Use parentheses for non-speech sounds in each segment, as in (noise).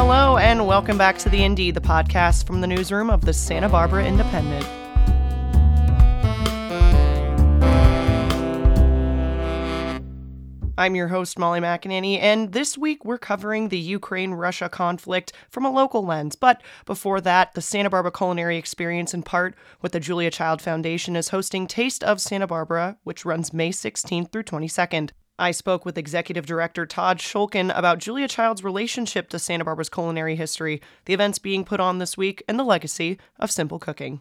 Hello, and welcome back to the Indy, the podcast from the newsroom of the Santa Barbara Independent. I'm your host, Molly McAnany, and this week we're covering the Ukraine Russia conflict from a local lens. But before that, the Santa Barbara Culinary Experience, in part with the Julia Child Foundation, is hosting Taste of Santa Barbara, which runs May 16th through 22nd. I spoke with Executive Director Todd Schulkin about Julia Child's relationship to Santa Barbara's culinary history, the events being put on this week, and the legacy of simple cooking.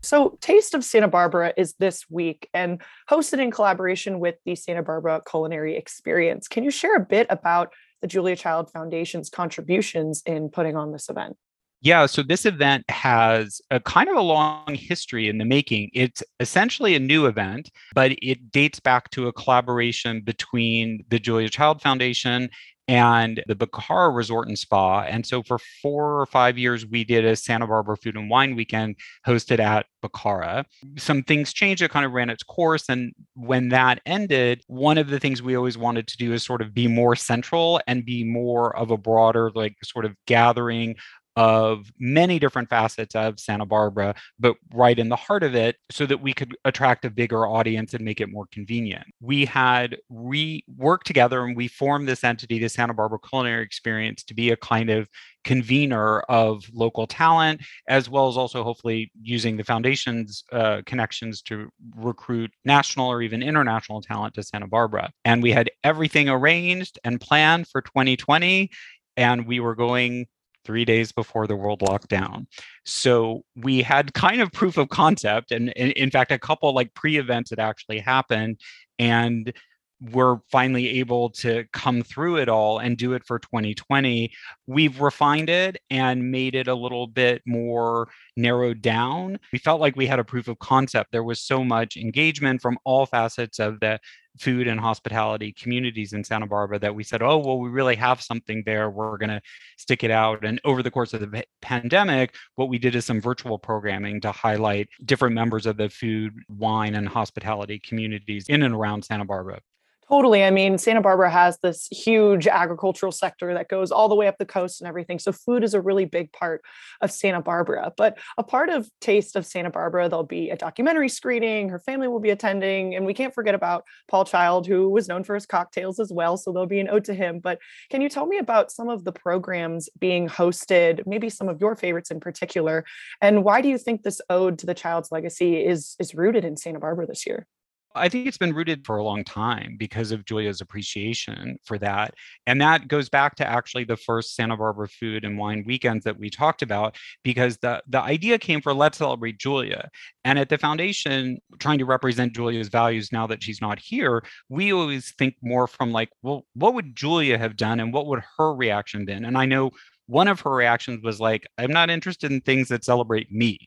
So, Taste of Santa Barbara is this week and hosted in collaboration with the Santa Barbara Culinary Experience. Can you share a bit about the Julia Child Foundation's contributions in putting on this event? Yeah, so this event has a kind of a long history in the making. It's essentially a new event, but it dates back to a collaboration between the Julia Child Foundation and the Bacara Resort and Spa. And so for four or five years, we did a Santa Barbara Food and Wine Weekend hosted at Bacara. Some things changed, it kind of ran its course. And when that ended, one of the things we always wanted to do is sort of be more central and be more of a broader, like sort of gathering of many different facets of Santa Barbara, but right in the heart of it so that we could attract a bigger audience and make it more convenient. We had re worked together and we formed this entity, the Santa Barbara Culinary Experience, to be a kind of convener of local talent, as well as also hopefully using the foundation's uh, connections to recruit national or even international talent to Santa Barbara. And we had everything arranged and planned for 2020 and we were going three days before the world locked down. So we had kind of proof of concept. And, and in fact, a couple like pre events had actually happened. And we're finally able to come through it all and do it for 2020. We've refined it and made it a little bit more narrowed down. We felt like we had a proof of concept. There was so much engagement from all facets of the food and hospitality communities in Santa Barbara that we said, oh, well, we really have something there. We're going to stick it out. And over the course of the pandemic, what we did is some virtual programming to highlight different members of the food, wine, and hospitality communities in and around Santa Barbara. Totally. I mean, Santa Barbara has this huge agricultural sector that goes all the way up the coast and everything. So, food is a really big part of Santa Barbara. But a part of Taste of Santa Barbara, there'll be a documentary screening. Her family will be attending. And we can't forget about Paul Child, who was known for his cocktails as well. So, there'll be an ode to him. But can you tell me about some of the programs being hosted, maybe some of your favorites in particular? And why do you think this ode to the child's legacy is, is rooted in Santa Barbara this year? I think it's been rooted for a long time because of Julia's appreciation for that. And that goes back to actually the first Santa Barbara food and wine weekends that we talked about, because the, the idea came for let's celebrate Julia. And at the foundation, trying to represent Julia's values now that she's not here, we always think more from like, well, what would Julia have done and what would her reaction been? And I know one of her reactions was like, I'm not interested in things that celebrate me.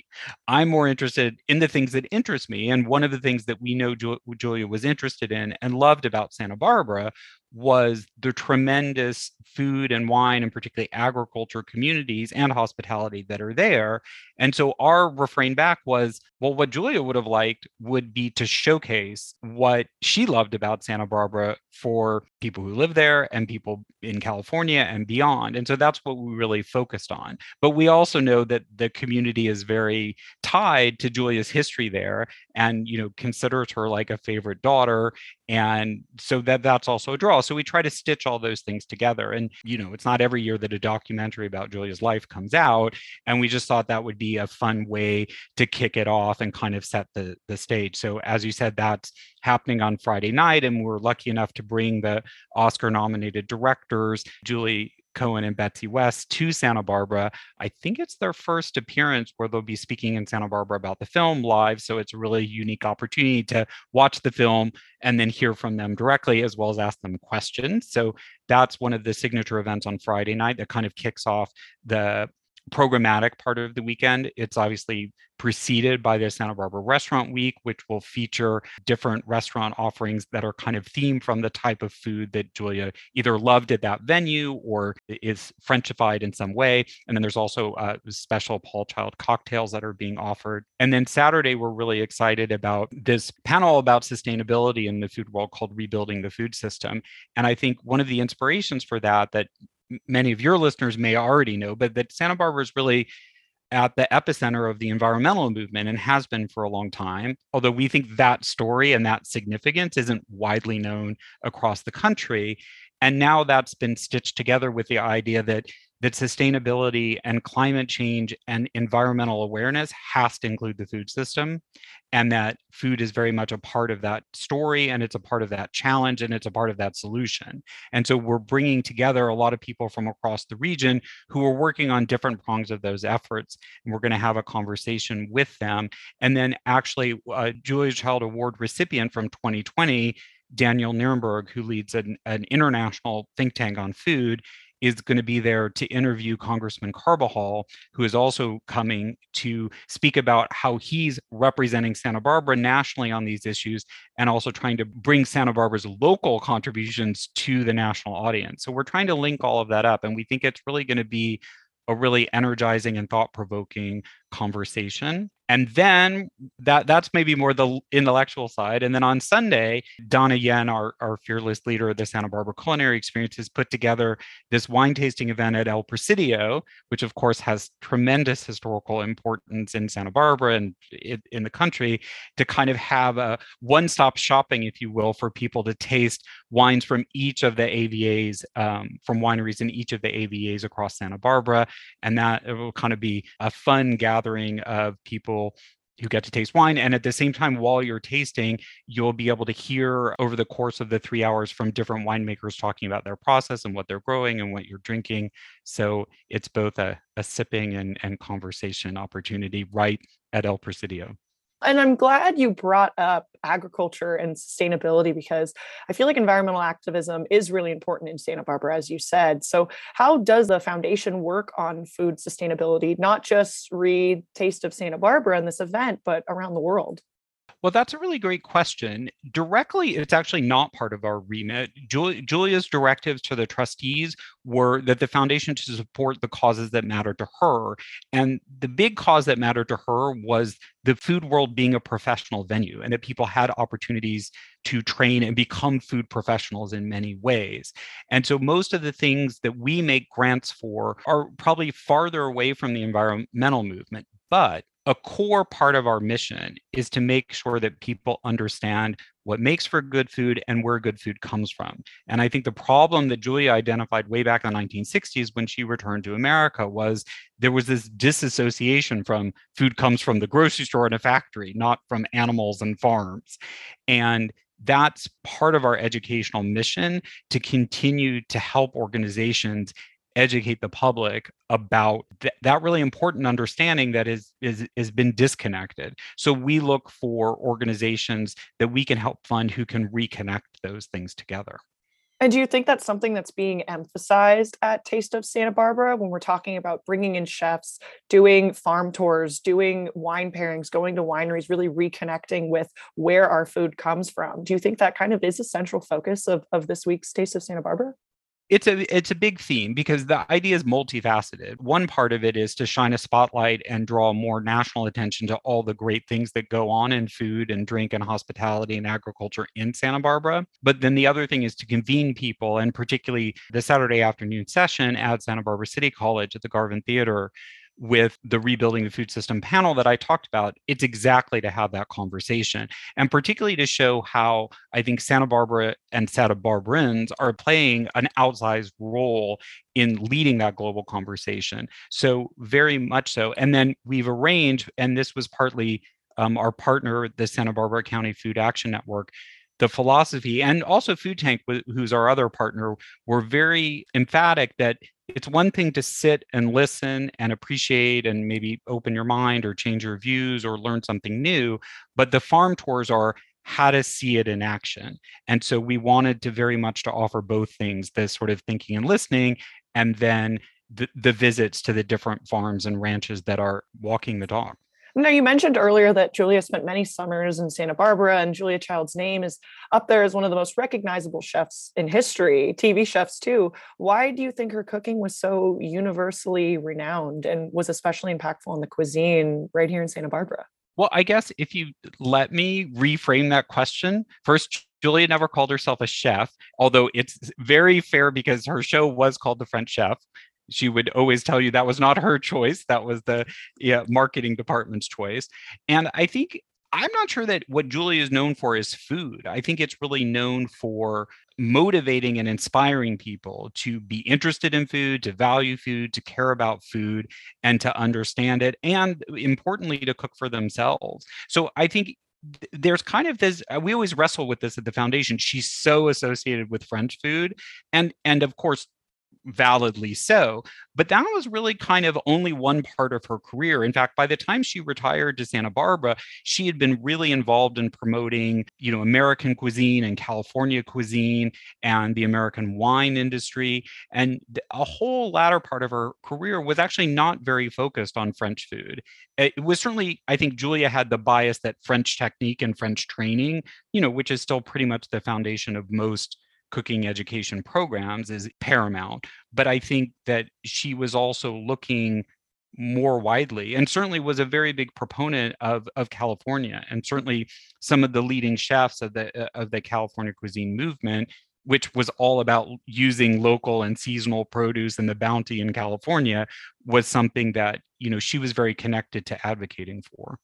I'm more interested in the things that interest me. And one of the things that we know Julia was interested in and loved about Santa Barbara was the tremendous food and wine and particularly agriculture communities and hospitality that are there. And so our refrain back was, well, what Julia would have liked would be to showcase what she loved about Santa Barbara for people who live there and people in California and beyond. And so that's what we really focused on. But we also know that the community is very tied to Julia's history there and you know considers her like a favorite daughter and so that that's also a draw. So we try to stitch all those things together and you know it's not every year that a documentary about julia's life comes out and we just thought that would be a fun way to kick it off and kind of set the the stage. So as you said that's happening on friday night and we're lucky enough to bring the oscar nominated directors julie Cohen and Betsy West to Santa Barbara. I think it's their first appearance where they'll be speaking in Santa Barbara about the film live. So it's a really unique opportunity to watch the film and then hear from them directly as well as ask them questions. So that's one of the signature events on Friday night that kind of kicks off the programmatic part of the weekend. It's obviously preceded by the Santa Barbara Restaurant Week, which will feature different restaurant offerings that are kind of themed from the type of food that Julia either loved at that venue or is Frenchified in some way. And then there's also uh, special Paul Child cocktails that are being offered. And then Saturday, we're really excited about this panel about sustainability in the food world called Rebuilding the Food System. And I think one of the inspirations for that that many of your listeners may already know, but that Santa Barbara is really at the epicenter of the environmental movement and has been for a long time. Although we think that story and that significance isn't widely known across the country. And now that's been stitched together with the idea that that sustainability and climate change and environmental awareness has to include the food system and that food is very much a part of that story and it's a part of that challenge and it's a part of that solution. And so we're bringing together a lot of people from across the region who are working on different prongs of those efforts and we're going to have a conversation with them. And then actually a julia child award recipient from 2020 Danielle Nierenberg, who leads an, an international think tank on food, is going to be there to interview Congressman Carbajal, who is also coming to speak about how he's representing Santa Barbara nationally on these issues and also trying to bring Santa Barbara's local contributions to the national audience. So we're trying to link all of that up, and we think it's really going to be a really energizing and thought provoking conversation and then that that's maybe more the intellectual side and then on sunday donna yen our, our fearless leader of the santa barbara culinary experience has put together this wine tasting event at el presidio which of course has tremendous historical importance in santa barbara and in, the country to kind of have a one-stop shopping if you will for people to taste wines from each of the avas um, from wineries in each of the avas across santa barbara and that will kind of be a fun gathering of people people who get to taste wine. And at the same time, while you're tasting, you'll be able to hear over the course of the three hours from different winemakers talking about their process and what they're growing and what you're drinking. So it's both a, a sipping and, and conversation opportunity right at El Presidio. And I'm glad you brought up agriculture and sustainability because I feel like environmental activism is really important in Santa Barbara, as you said. So, how does the foundation work on food sustainability, not just read Taste of Santa Barbara in this event, but around the world? Well, that's a really great question. Directly, it's actually not part of our remit. Julia's directives to the trustees were that the foundation to support the causes that matter to her. And the big cause that mattered to her was the food world being a professional venue and that people had opportunities to train and become food professionals in many ways. And so most of the things that we make grants for are probably farther away from the environmental movement. But a core part of our mission is to make sure that people understand what makes for good food and where good food comes from. And I think the problem that Julia identified way back in the 1960s when she returned to America was there was this disassociation from food comes from the grocery store and a factory, not from animals and farms. And that's part of our educational mission to continue to help organizations educate the public about th- that really important understanding that is is has been disconnected so we look for organizations that we can help fund who can reconnect those things together and do you think that's something that's being emphasized at Taste of Santa Barbara when we're talking about bringing in chefs, doing farm tours, doing wine pairings, going to wineries, really reconnecting with where our food comes from? Do you think that kind of is a central focus of, of this week's Taste of Santa Barbara? It's a it's a big theme because the idea is multifaceted. One part of it is to shine a spotlight and draw more national attention to all the great things that go on in food and drink and hospitality and agriculture in Santa Barbara. But then the other thing is to convene people and particularly the Saturday afternoon session at Santa Barbara City College at the Garvin Theater with the rebuilding the food system panel that I talked about, it's exactly to have that conversation and particularly to show how I think Santa Barbara and Santa Barbarans are playing an outsized role in leading that global conversation. So, very much so. And then we've arranged, and this was partly um, our partner, the Santa Barbara County Food Action Network, the philosophy and also food tank who's our other partner were very emphatic that it's one thing to sit and listen and appreciate and maybe open your mind or change your views or learn something new but the farm tours are how to see it in action. And so we wanted to very much to offer both things this sort of thinking and listening and then the, the visits to the different farms and ranches that are walking the dog now, you mentioned earlier that Julia spent many summers in Santa Barbara, and Julia Child's name is up there as one of the most recognizable chefs in history, TV chefs too. Why do you think her cooking was so universally renowned and was especially impactful in the cuisine right here in Santa Barbara? Well, I guess if you let me reframe that question, first, Julia never called herself a chef, although it's very fair because her show was called The French Chef. She would always tell you that was not her choice, that was the yeah, marketing department's choice. And I think I'm not sure that what Julia is known for is food. I think it's really known for motivating and inspiring people to be interested in food, to value food, to care about food, and to understand it, and importantly, to cook for themselves. So I think there's kind of this we always wrestle with this at the foundation she's so associated with french food and and of course validly so. But that was really kind of only one part of her career. In fact, by the time she retired to Santa Barbara, she had been really involved in promoting, you know, American cuisine and California cuisine and the American wine industry. And a whole latter part of her career was actually not very focused on French food. It was certainly, I think Julia had the bias that French technique and French training, you know, which is still pretty much the foundation of most cooking education programs is paramount. But I think that she was also looking more widely and certainly was a very big proponent of, of California and certainly some of the leading chefs of the uh, of the California cuisine movement which was all about using local and seasonal produce and the bounty in California was something that you know she was very connected to advocating for.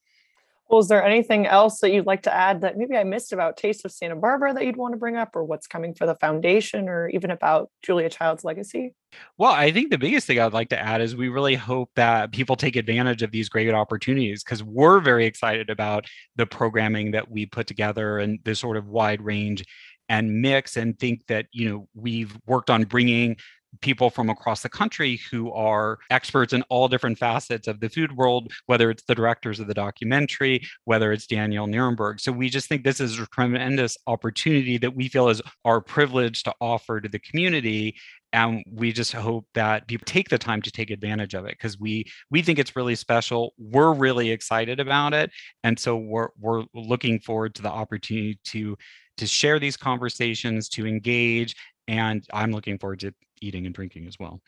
Well, is there anything else that you'd like to add that maybe I missed about Taste of Santa Barbara that you'd want to bring up, or what's coming for the foundation, or even about Julia Child's legacy? Well, I think the biggest thing I'd like to add is we really hope that people take advantage of these great opportunities because we're very excited about the programming that we put together and the sort of wide range and mix and think that you know we've worked on bringing people from across the country who are experts in all different facets of the food world, whether it's the directors of the documentary, whether it's Danielle Nierenberg. So we just think this is a tremendous opportunity that we feel is our privilege to offer to the community. And we just hope that people take the time to take advantage of it because we we think it's really special. We're really excited about it. And so we're we're looking forward to the opportunity to to share these conversations to engage and i'm looking forward to eating and drinking as well.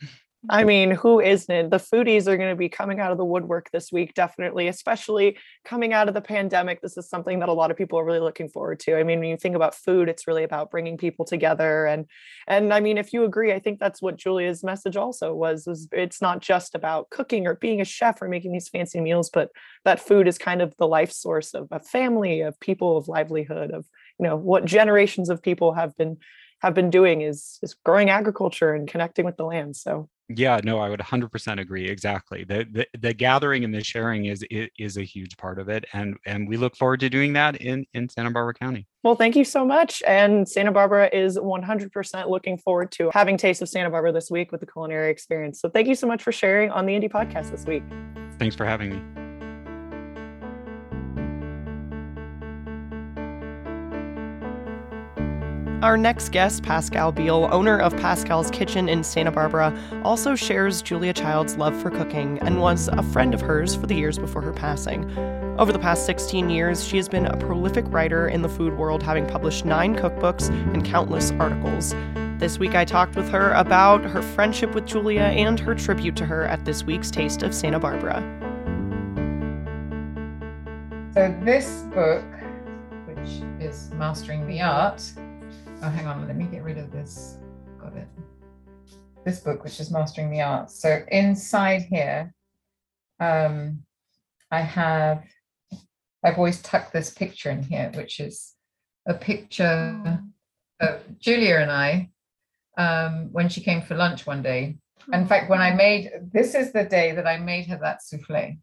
I mean, who isn't? The foodies are going to be coming out of the woodwork this week, definitely, especially coming out of the pandemic. This is something that a lot of people are really looking forward to. I mean, when you think about food, it's really about bringing people together. And and I mean, if you agree, I think that's what Julia's message also was, was it's not just about cooking or being a chef or making these fancy meals, but that food is kind of the life source of a family, of people, of livelihood, of, you know, what generations of people have been have been doing is is growing agriculture and connecting with the land. So yeah, no, I would 100% agree. Exactly. The, the the gathering and the sharing is is a huge part of it, and and we look forward to doing that in in Santa Barbara County. Well, thank you so much. And Santa Barbara is 100% looking forward to having Taste of Santa Barbara this week with the culinary experience. So thank you so much for sharing on the Indy Podcast this week. Thanks for having me. Our next guest, Pascale Beale, owner of Pascale's Kitchen in Santa Barbara, also shares Julia Child's love for cooking and was a friend of hers for the years before her passing. Over the past 16 years, she has been a prolific writer in the food world, having published nine cookbooks and countless articles. This week, I talked with her about her friendship with Julia and her tribute to her at this week's Taste of Santa Barbara. So, this book, which is Mastering the Art, oh, hang on, let me get rid of this. Got it. This book, which is Mastering the Arts. So inside here, um, I have, I've always tucked this picture in here, which is a picture of Julia and I um, when she came for lunch one day. In fact, when I made, this is the day that I made her that souffle.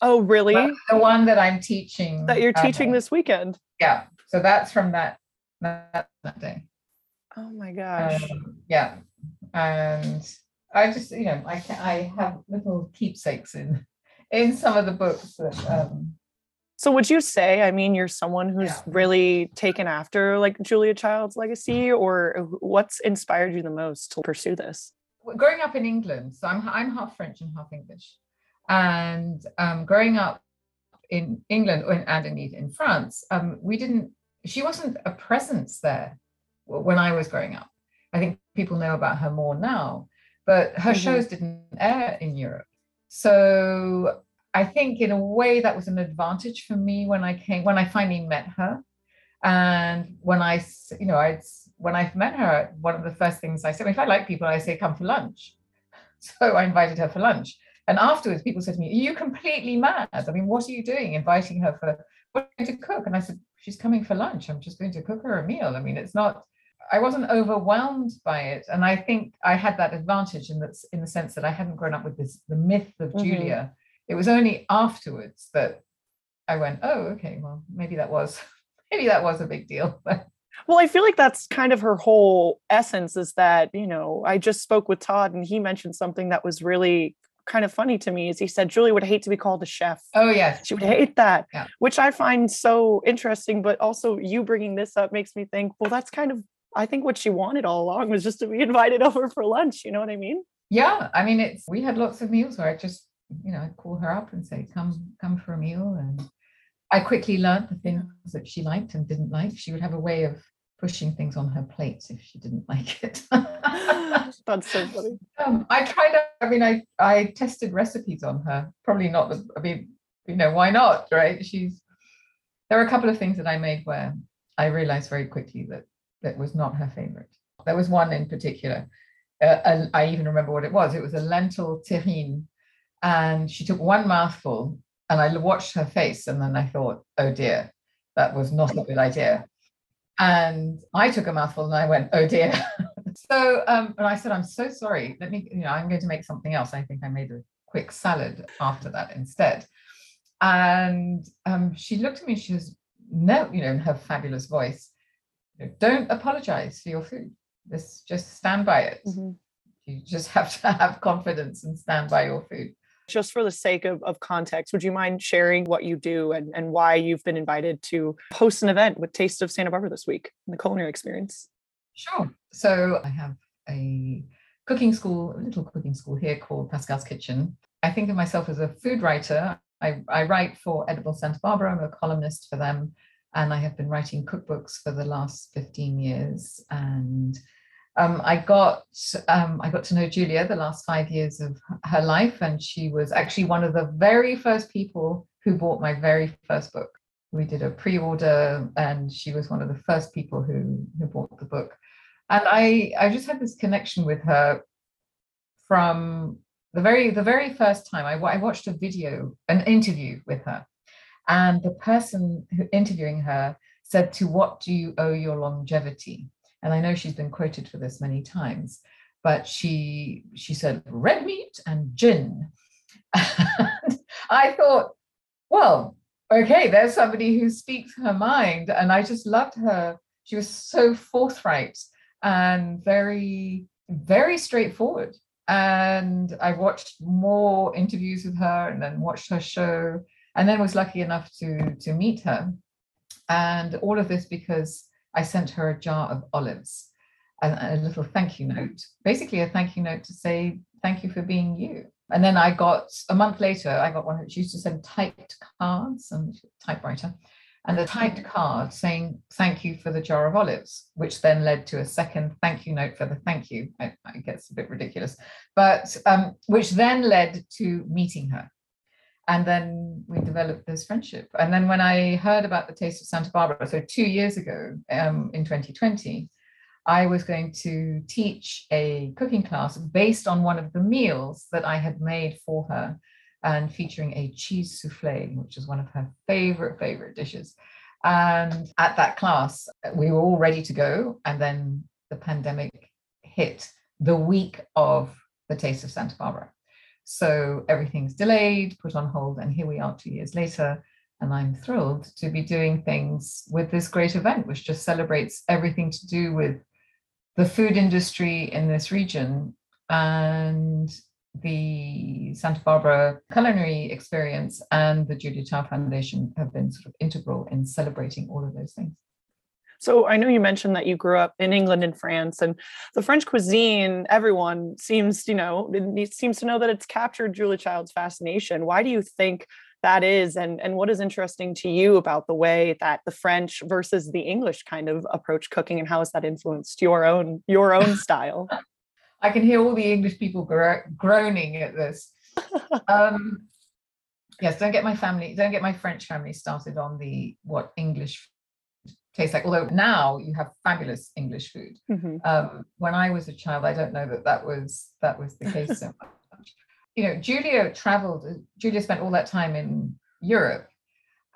Oh, really? the one that I'm teaching. That you're teaching uh, this weekend. Yeah. So that's from that that, that day. Oh my gosh. Um, yeah. And I just, you know, I can, I have little keepsakes in in some of the books that um so would you say, I mean, you're someone who's yeah. really taken after like Julia Child's legacy, or what's inspired you the most to pursue this? Growing up in England, so I'm I'm half French and half English, and um, growing up in England and indeed in France, um, we didn't she wasn't a presence there when I was growing up. I think people know about her more now, but her mm-hmm. shows didn't air in Europe. So I think in a way that was an advantage for me when I came, when I finally met her. And when I, you know, I when I met her, one of the first things I said, if I like people, I say, come for lunch. (laughs) So I invited her for lunch. And afterwards, people said to me, Are you completely mad? I mean, what are you doing inviting her for what are you going to cook? And I said, She's coming for lunch. I'm just going to cook her a meal. I mean, it's not, I wasn't overwhelmed by it. And I think I had that advantage in that in the sense that I hadn't grown up with this the myth of mm-hmm. Julia. It was only afterwards that I went, Oh, okay, well, maybe that was (laughs) maybe that was a big deal. (laughs) Well, I feel like that's kind of her whole essence is that, you know, I just spoke with Todd and he mentioned something that was really kind of funny to me is he said Julie would hate to be called a chef. Oh yes. She would hate that. Yeah. Which I find so interesting, but also you bringing this up makes me think, well that's kind of I think what she wanted all along was just to be (laughs) invited over for lunch, you know what I mean? Yeah, I mean it's we had lots of meals where I just, you know, I'd call her up and say come come for a meal and I quickly learned the things that she liked and didn't like. She would have a way of pushing things on her plate if she didn't (laughs) like it. (laughs) That's so funny. Um, I tried. I mean, I I tested recipes on her. Probably not the. I mean, you know, why not? Right? She's. There are a couple of things that I made where I realized very quickly that that was not her favorite. There was one in particular. Uh, and I even remember what it was. It was a lentil terrine, and she took one mouthful, and I watched her face, and then I thought, oh dear, that was not a good idea. And I took a mouthful and I went, oh dear. (laughs) so, um, and I said, I'm so sorry. Let me, you know, I'm going to make something else. I think I made a quick salad after that instead. And um, she looked at me, she says, no, you know, in her fabulous voice, don't apologize for your food. Just, just stand by it. Mm-hmm. You just have to have confidence and stand by your food just for the sake of, of context, would you mind sharing what you do and, and why you've been invited to host an event with Taste of Santa Barbara this week in the culinary experience? Sure. So I have a cooking school, a little cooking school here called Pascale's Kitchen. I think of myself as a food writer. I, I write for Edible Santa Barbara. I'm a columnist for them. And I have been writing cookbooks for the last 15 years. And um, I got um, I got to know Julia the last five years of her life, and she was actually one of the very first people who bought my very first book. We did a pre-order, and she was one of the first people who who bought the book. And I I just had this connection with her from the very the very first time I, I watched a video, an interview with her, and the person interviewing her said, "To what do you owe your longevity?" and I know she's been quoted for this many times, but she she said red meat and gin. And (laughs) I thought, well, okay, there's somebody who speaks her mind, and I just loved her. She was so forthright and very very straightforward. And I watched more interviews with her, and then watched her show, and then was lucky enough to to meet her. And all of this because I sent her a jar of olives and a little thank you note, basically a thank you note to say thank you for being you. And then I got a month later, I got one. She used to send typed cards and typewriter, and a typed card saying thank you for the jar of olives, which then led to a second thank you note for the thank you. I, it gets a bit ridiculous, but um, which then led to meeting her and then we developed this friendship. And then when I heard about the Taste of Santa Barbara, so two years ago um, in 2020, I was going to teach a cooking class based on one of the meals that I had made for her and featuring a cheese souffle, which is one of her favorite, favorite dishes. And at that class, we were all ready to go. And then the pandemic hit the week of the Taste of Santa Barbara. So everything's delayed, put on hold, and here we are two years later. And I'm thrilled to be doing things with this great event, which just celebrates everything to do with the food industry in this region. And the Santa Barbara Culinary Experience and the Julia Child Foundation have been sort of integral in celebrating all of those things. So I know you mentioned that you grew up in England and France, and the French cuisine. Everyone seems, you know, seems to know that it's captured Julia Child's fascination. Why do you think that is, and and what is interesting to you about the way that the French versus the English kind of approach cooking, and how has that influenced your own your own style? (laughs) I can hear all the English people gro- groaning at this. (laughs) Um, yes, don't get my family, don't get my French family started on the what English taste like. Although now you have fabulous English food. Mm-hmm. Um, when I was a child, I don't know that that was that was the case so (laughs) much. You know, Julia traveled. Julia spent all that time in Europe,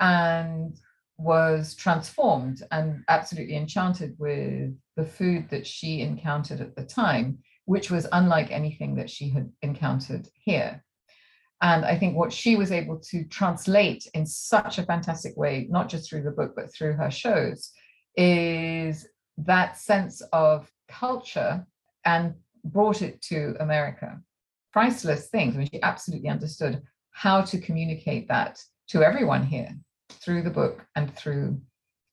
and was transformed and absolutely enchanted with the food that she encountered at the time, which was unlike anything that she had encountered here. And I think what she was able to translate in such a fantastic way, not just through the book, but through her shows, is that sense of culture and brought it to America. Priceless things. I mean, she absolutely understood how to communicate that to everyone here through the book and through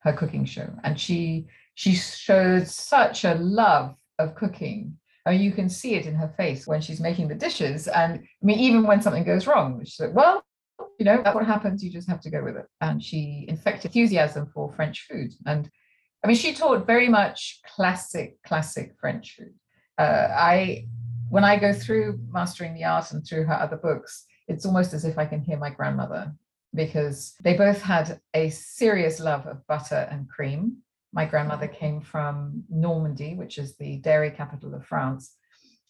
her cooking show. And she she showed such a love of cooking I mean, you can see it in her face when she's making the dishes. And I mean, even when something goes wrong, she's like, well, you know, that's what happens. You just have to go with it. And she infected enthusiasm for French food. And I mean, she taught very much classic, classic French food. Uh, I, when I go through Mastering the Art and through her other books, it's almost as if I can hear my grandmother because they both had a serious love of butter and cream my grandmother came from Normandy, which is the dairy capital of France.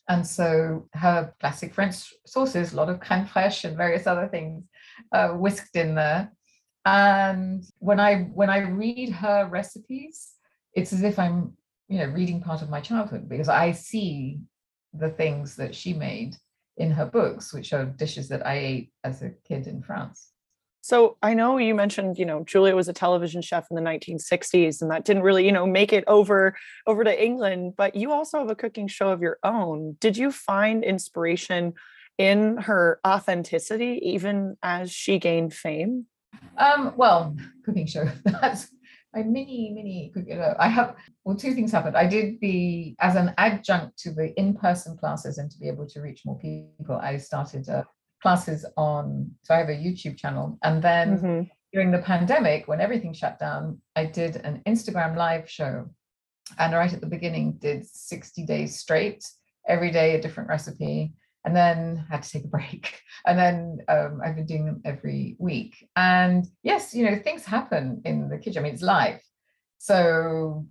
And so her classic French sauces, a lot of crème fraîche and various other things uh, whisked in there. And when I when I read her recipes, it's as if I'm you know reading part of my childhood because I see the things that she made in her books, which are dishes that I ate as a kid in France. So I know you mentioned, you know, Julia was a television chef in the 1960s and that didn't really, you know, make it over over to England, but you also have a cooking show of your own. Did you find inspiration in her authenticity even as she gained fame? Um, well, cooking show. (laughs) That's my mini mini cooking. I have well, two things happened. I did the as an adjunct to the in-person classes and to be able to reach more people, I started a classes on, so I have a YouTube channel. And then mm-hmm. during the pandemic, when everything shut down, I did an Instagram live show. And right at the beginning, did 60 days straight, every day a different recipe. And then had to take a (laughs) break. And then um, I've been doing them every week. And yes, you know, things happen in the kitchen. I mean, it's live. So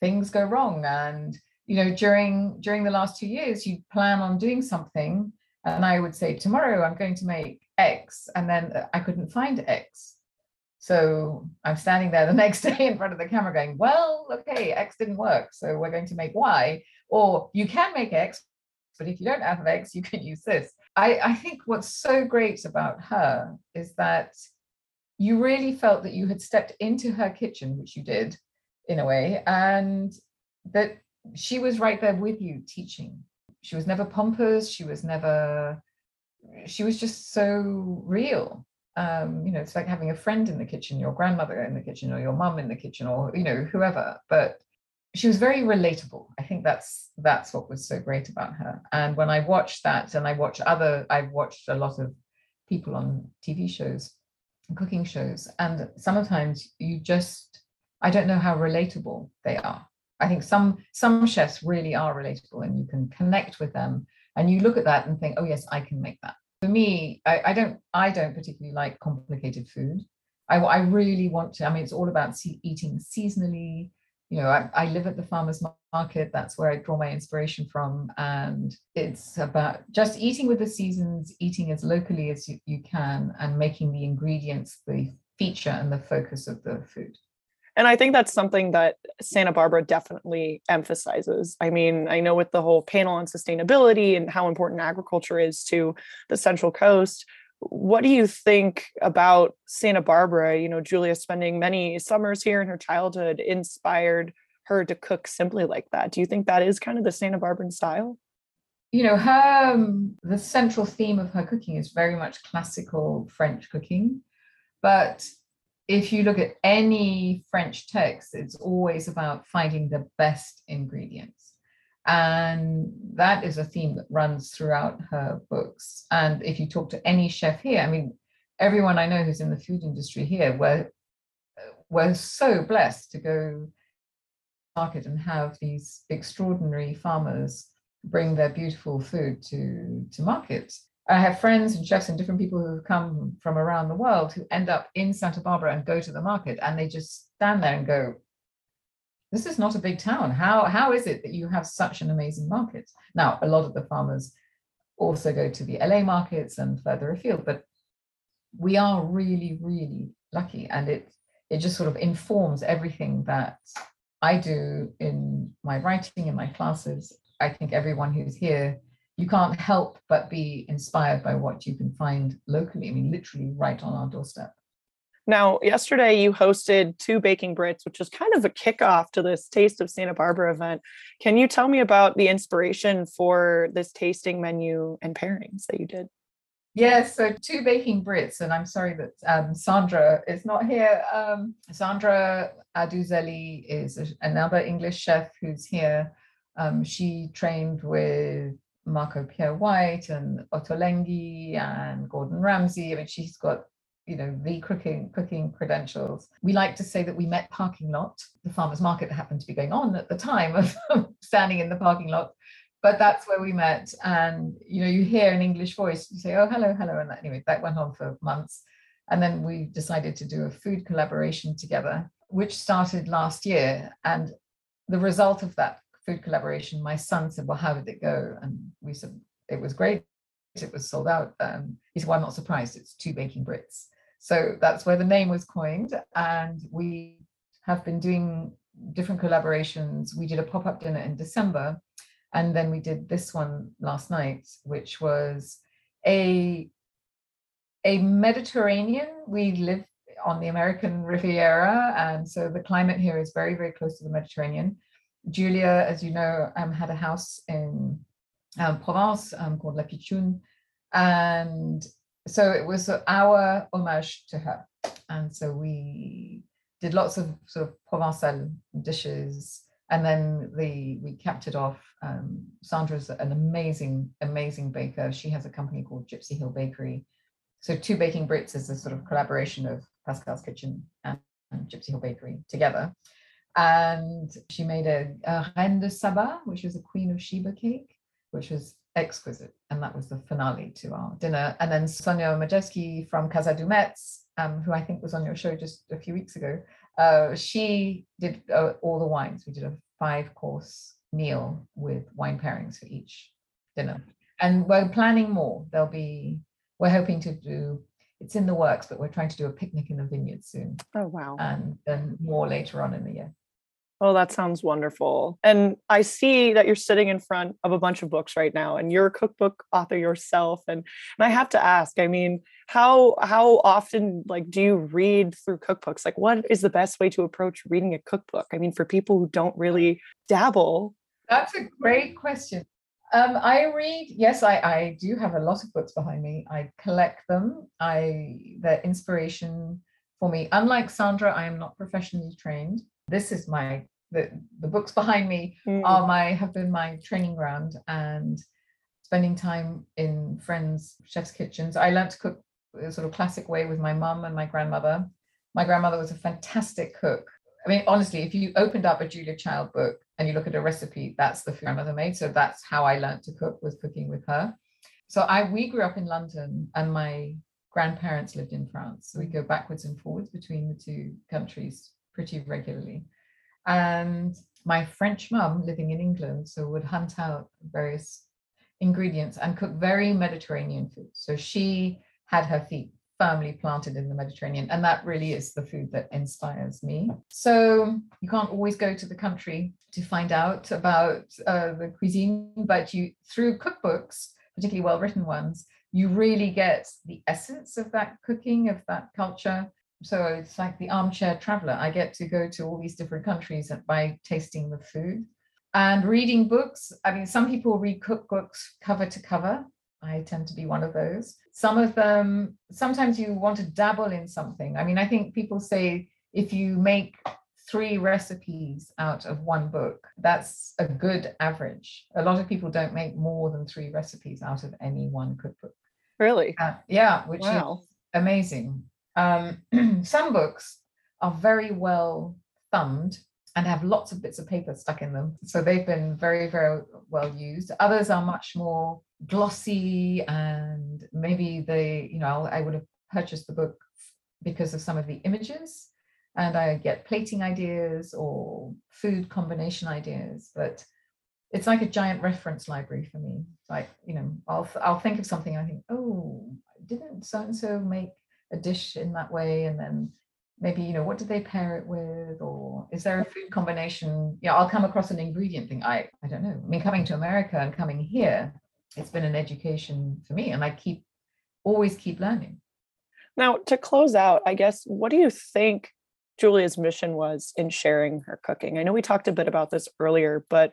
things go wrong. And you know, during during the last two years, you plan on doing something and I would say, tomorrow I'm going to make X, and then uh, I couldn't find X. So I'm standing there the (laughs) next day in front of the camera going, well, okay, X didn't work. So we're going to make Y. Or you can make X, but if you don't have X, you can use this. I, I think what's so great about her is that you really felt that you had stepped into her kitchen, which you did in a way, and that she was right there with you teaching she was never pompous she was never she was just so real. Um, you know it's like having a friend in the kitchen your grandmother in the kitchen or your mum in the kitchen or you know whoever but she was very relatable. I think that's that's what was so great about her. And when i watched that and i watched other i've watched a lot of people on tv shows cooking shows and sometimes you just i don't know how relatable they are I think some some chefs really are relatable and you can connect with them and you look at that and think, oh yes, I can make that. For me, I, I don't I don't particularly like complicated food. I, I really want to. I mean, it's all about see, eating seasonally. You know, I, I live at the farmers market. That's where I draw my inspiration from, and it's about just eating with the seasons, eating as locally as you, you can, and making the ingredients the feature and the focus of the food. And I think that's something that Santa Barbara definitely emphasizes. I mean, I know with the whole panel on sustainability and how important agriculture is to the Central Coast. What do you think about Santa Barbara? You know, Julia spending many summers here in her childhood inspired her to cook simply like that. Do you think that is kind of the Santa Barbara style? You know, her um, the central theme of her cooking is very much classical French cooking, but if you look at any French text, it's always about finding the best ingredients. And that is a theme that runs throughout her books. And if you talk to any chef here, I mean, everyone I know who's in the food industry here, we're, we're so blessed to go market and have these extraordinary farmers bring their beautiful food to, to market. I have friends and chefs and different people who come from around the world who end up in Santa Barbara and go to the market and they just stand there and go, this is not a big town. How how is it that you have such an amazing market? Now, a lot of the farmers also go to the LA markets and further afield, but we are really, really lucky. And it it just sort of informs everything that I do in my writing, in my classes. I think everyone who's here, you can't help but be inspired by what you can find locally. I mean, literally right on our doorstep. Now, yesterday you hosted two baking Brits, which is kind of a kickoff to this Taste of Santa Barbara event. Can you tell me about the inspiration for this tasting menu and pairings that you did? Yes, so two baking Brits, and I'm sorry that um, Sandra is not here. Um, Sandra Aduzeli is another English chef who's here. Um, she trained with Marco Pierre White and Ottolenghi and Gordon Ramsay. I mean, she's got you know the cooking cooking credentials. We like to say that we met parking lot the farmers market that happened to be going on at the time of (laughs) standing in the parking lot but that's where we met. And you know you hear an english voice you say oh hello hello and that, anyway that went on for months. And then we decided to do a food collaboration together which started last year. And the result of that food collaboration my son said well how did it go and we said it was great it was sold out um, he said well i'm not surprised it's two baking brits so that's where the name was coined. And we have been doing different collaborations. We did a pop up dinner in December. And then we did this one last night, which was a, a Mediterranean. We live on the American Riviera. And so the climate here is very, very close to the Mediterranean. Julia, as you know, um, had a house in um, Provence um, called La Pitchoune. And so it was our homage to her. And so we did lots of sort of Provençal dishes. And then the we capped it off. Um, Sandra's an amazing, amazing baker. She has a company called Gypsy Hill Bakery. So Two Baking Brits is a sort of collaboration of Pascale's Kitchen and, and Gypsy Hill Bakery together. And she made a, a Reine de Saba, which is a Queen of Sheba cake, which was exquisite. And that was the finale to our dinner. And then Sonja Magdevski from Casa Dumetz, um, who I think was on your show just a few weeks ago, uh, she did uh, all the wines. We did a five course meal with wine pairings for each dinner. And we're planning more. There'll be, we're hoping to do, it's in the works, but we're trying to do a picnic in the vineyard soon. Oh, wow. And then more later on in the year. Oh, that sounds wonderful. And I see that you're sitting in front of a bunch of books right now and you're a cookbook author yourself and and I have to ask, I mean, how how often like do you read through cookbooks? Like what is the best way to approach reading a cookbook? I mean, for people who don't really dabble. That's a great question. Um, I read, yes, I, I do have a lot of books behind me. I collect them. I the inspiration for me. Unlike Sandra, I am not professionally trained this is my the, the books behind me mm. are my have been my training ground and spending time in friends chefs kitchens. I learned to cook a sort of classic way with my mum and my grandmother. My grandmother was a fantastic cook. I mean honestly if you opened up a julia child book and you look at a recipe that's the food grandmother made. So that's how i learned to cook was cooking with her. So i we grew up in london and my grandparents lived in france. So we go backwards and forwards between the two countries pretty regularly. And my French mum living in England, so would hunt out various ingredients and cook very Mediterranean food. So she had her feet firmly planted in the Mediterranean. And that really is the food that inspires me. So you can't always go to the country to find out about uh, the cuisine, but you through cookbooks, particularly well-written ones, you really get the essence of that cooking, of that culture, so it's like the armchair traveler. I get to go to all these different countries by tasting the food and reading books. I mean, some people read cookbooks cover to cover. I tend to be one of those. Some of them, sometimes you want to dabble in something. I mean, I think people say if you make three recipes out of one book, that's a good average. A lot of people don't make more than three recipes out of any one cookbook. Really? Uh, yeah, which wow. is amazing. Um, (clears throat) some books are very well thumbed and have lots of bits of paper stuck in them. So they've been very, very well used. Others are much more glossy and maybe they, you know, I would have purchased the book because of some of the images. and I get plating ideas or food combination ideas. But it's like a giant reference library for me. Like, you know, I'll I'll think of something and I think, oh, didn't so and so make a dish in that way? And then maybe, you know, what did they pair it with? Or is there a food combination? Yeah, I'll come across an ingredient thing. I I don't know. I mean, coming to America and coming here, it's been an education for me. And I keep always keep learning. Now, to close out, I guess, what do you think Julia's mission was in sharing her cooking? I know we talked a bit about this earlier, but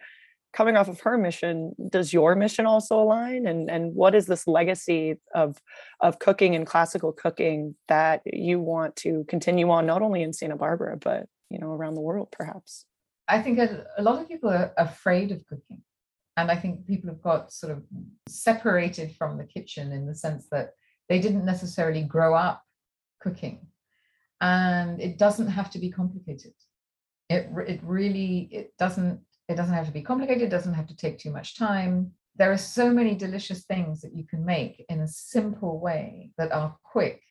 coming off of her mission, does your mission also align? And and what is this legacy of of cooking and classical cooking that you want to continue on, not only in Santa Barbara, but you know around the world, perhaps? I think a, lot of people are afraid of cooking, and I think people have got sort of separated from the kitchen in the sense that they didn't necessarily grow up cooking, and it doesn't have to be complicated. It it really it doesn't it doesn't have to be complicated, it doesn't have to take too much time. There are so many delicious things that you can make in a simple way that are quick.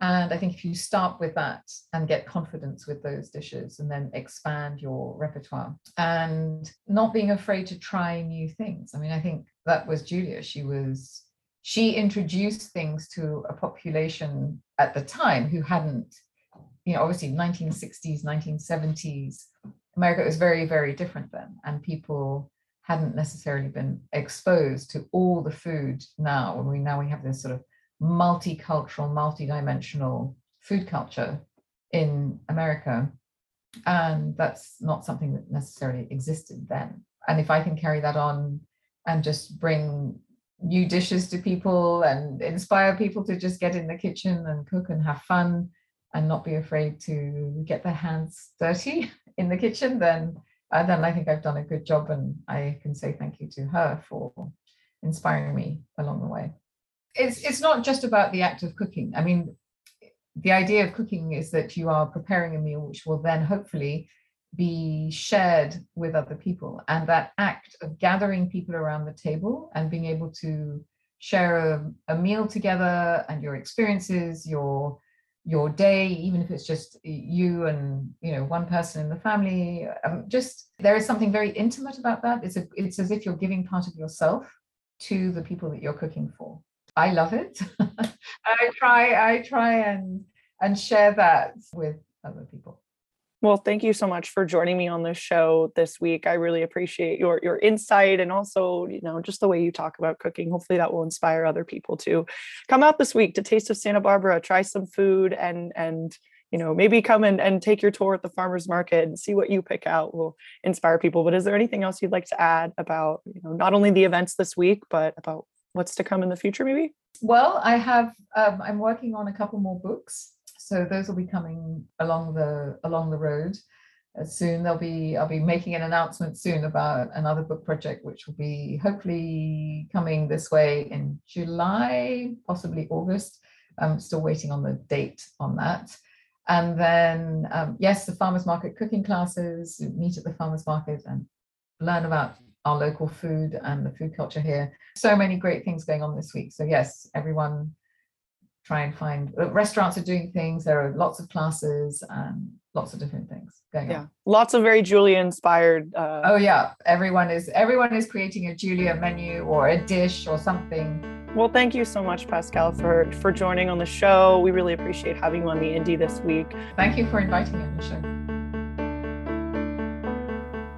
And I think if you start with that and get confidence with those dishes and then expand your repertoire and not being afraid to try new things. I mean, I think that was Julia. She was, she introduced things to a population at the time who hadn't, you know, obviously 1960s, 1970s, America was very, very different then, and people hadn't necessarily been exposed to all the food now. When we now we have this sort of multicultural, multi-dimensional food culture in America, and that's not something that necessarily existed then. And if I can carry that on and just bring new dishes to people and inspire people to just get in the kitchen and cook and have fun and not be afraid to get their hands dirty (laughs) in the kitchen, then uh, then I think I've done a good job, and I can say thank you to her for inspiring me along the way. It's it's not just about the act of cooking. I mean, the idea of cooking is that you are preparing a meal which will then hopefully be shared with other people, and that act of gathering people around the table and being able to share a, a meal together and your experiences, your your day even if it's just you and you know one person in the family um, just there is something very intimate about that. It's a, it's as if you're giving part of yourself to the people that you're cooking for. I love it. (laughs) I try i try and and share that with other people well, thank you so much for joining me on this show this week. I really appreciate your your insight and also, you know, just the way you talk about cooking. Hopefully that will inspire other people to come out this week to Taste of Santa Barbara, try some food and and you know, maybe come and, and take your tour at the farmers market and see what you pick out will inspire people. But is there anything else you'd like to add about, you know, not only the events this week, but about what's to come in the future, maybe? Well, I have um, I'm working on a couple more books so those will be coming along the along the road uh, soon. There'll be I'll be making an announcement soon about another book project, which will be hopefully coming this way in July, possibly August. I'm still waiting on the date on that. And then, um, yes, the farmers market cooking classes, meet at the farmers market and learn about our local food and the food culture here. So many great things going on this week. So, yes, everyone try and find uh, restaurants are doing things there are lots of classes and lots of different things going yeah. on. lots of very julia inspired uh... oh yeah. Everyone is everyone is creating a julia menu or a dish or something. Well thank you so much Pascale, for for joining on the show. We really appreciate having you on the Indy this week. Thank you for inviting me on the show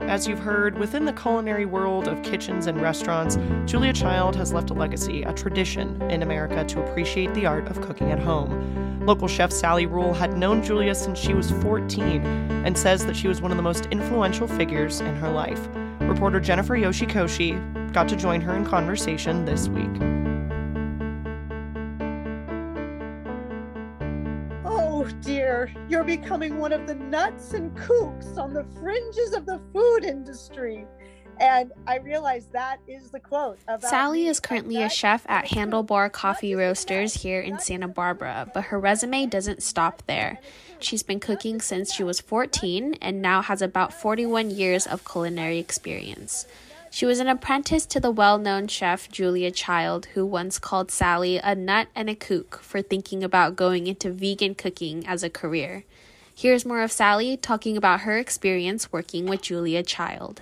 as you've heard, within the culinary world of kitchens and restaurants, Julia Child has left a legacy, a tradition in America to appreciate the art of cooking at home. Local chef Sally Ruhl had known Julia since she was 14 and says that she was one of the most influential figures in her life. Reporter Jennifer Yoshikoshi got to join her in conversation this week. Dear, you're becoming one of the nuts and kooks on the fringes of the food industry. And I realize that is the quote. Sally is currently a chef at Handlebar Coffee Roasters here in Santa Barbara, but her resume doesn't stop there. She's been cooking since she was 14 and now has about 41 years of culinary experience. She was an apprentice to the well known chef Julia Child, who once called Sally a nut and a kook for thinking about going into vegan cooking as a career. Here's more of Sally talking about her experience working with Julia Child.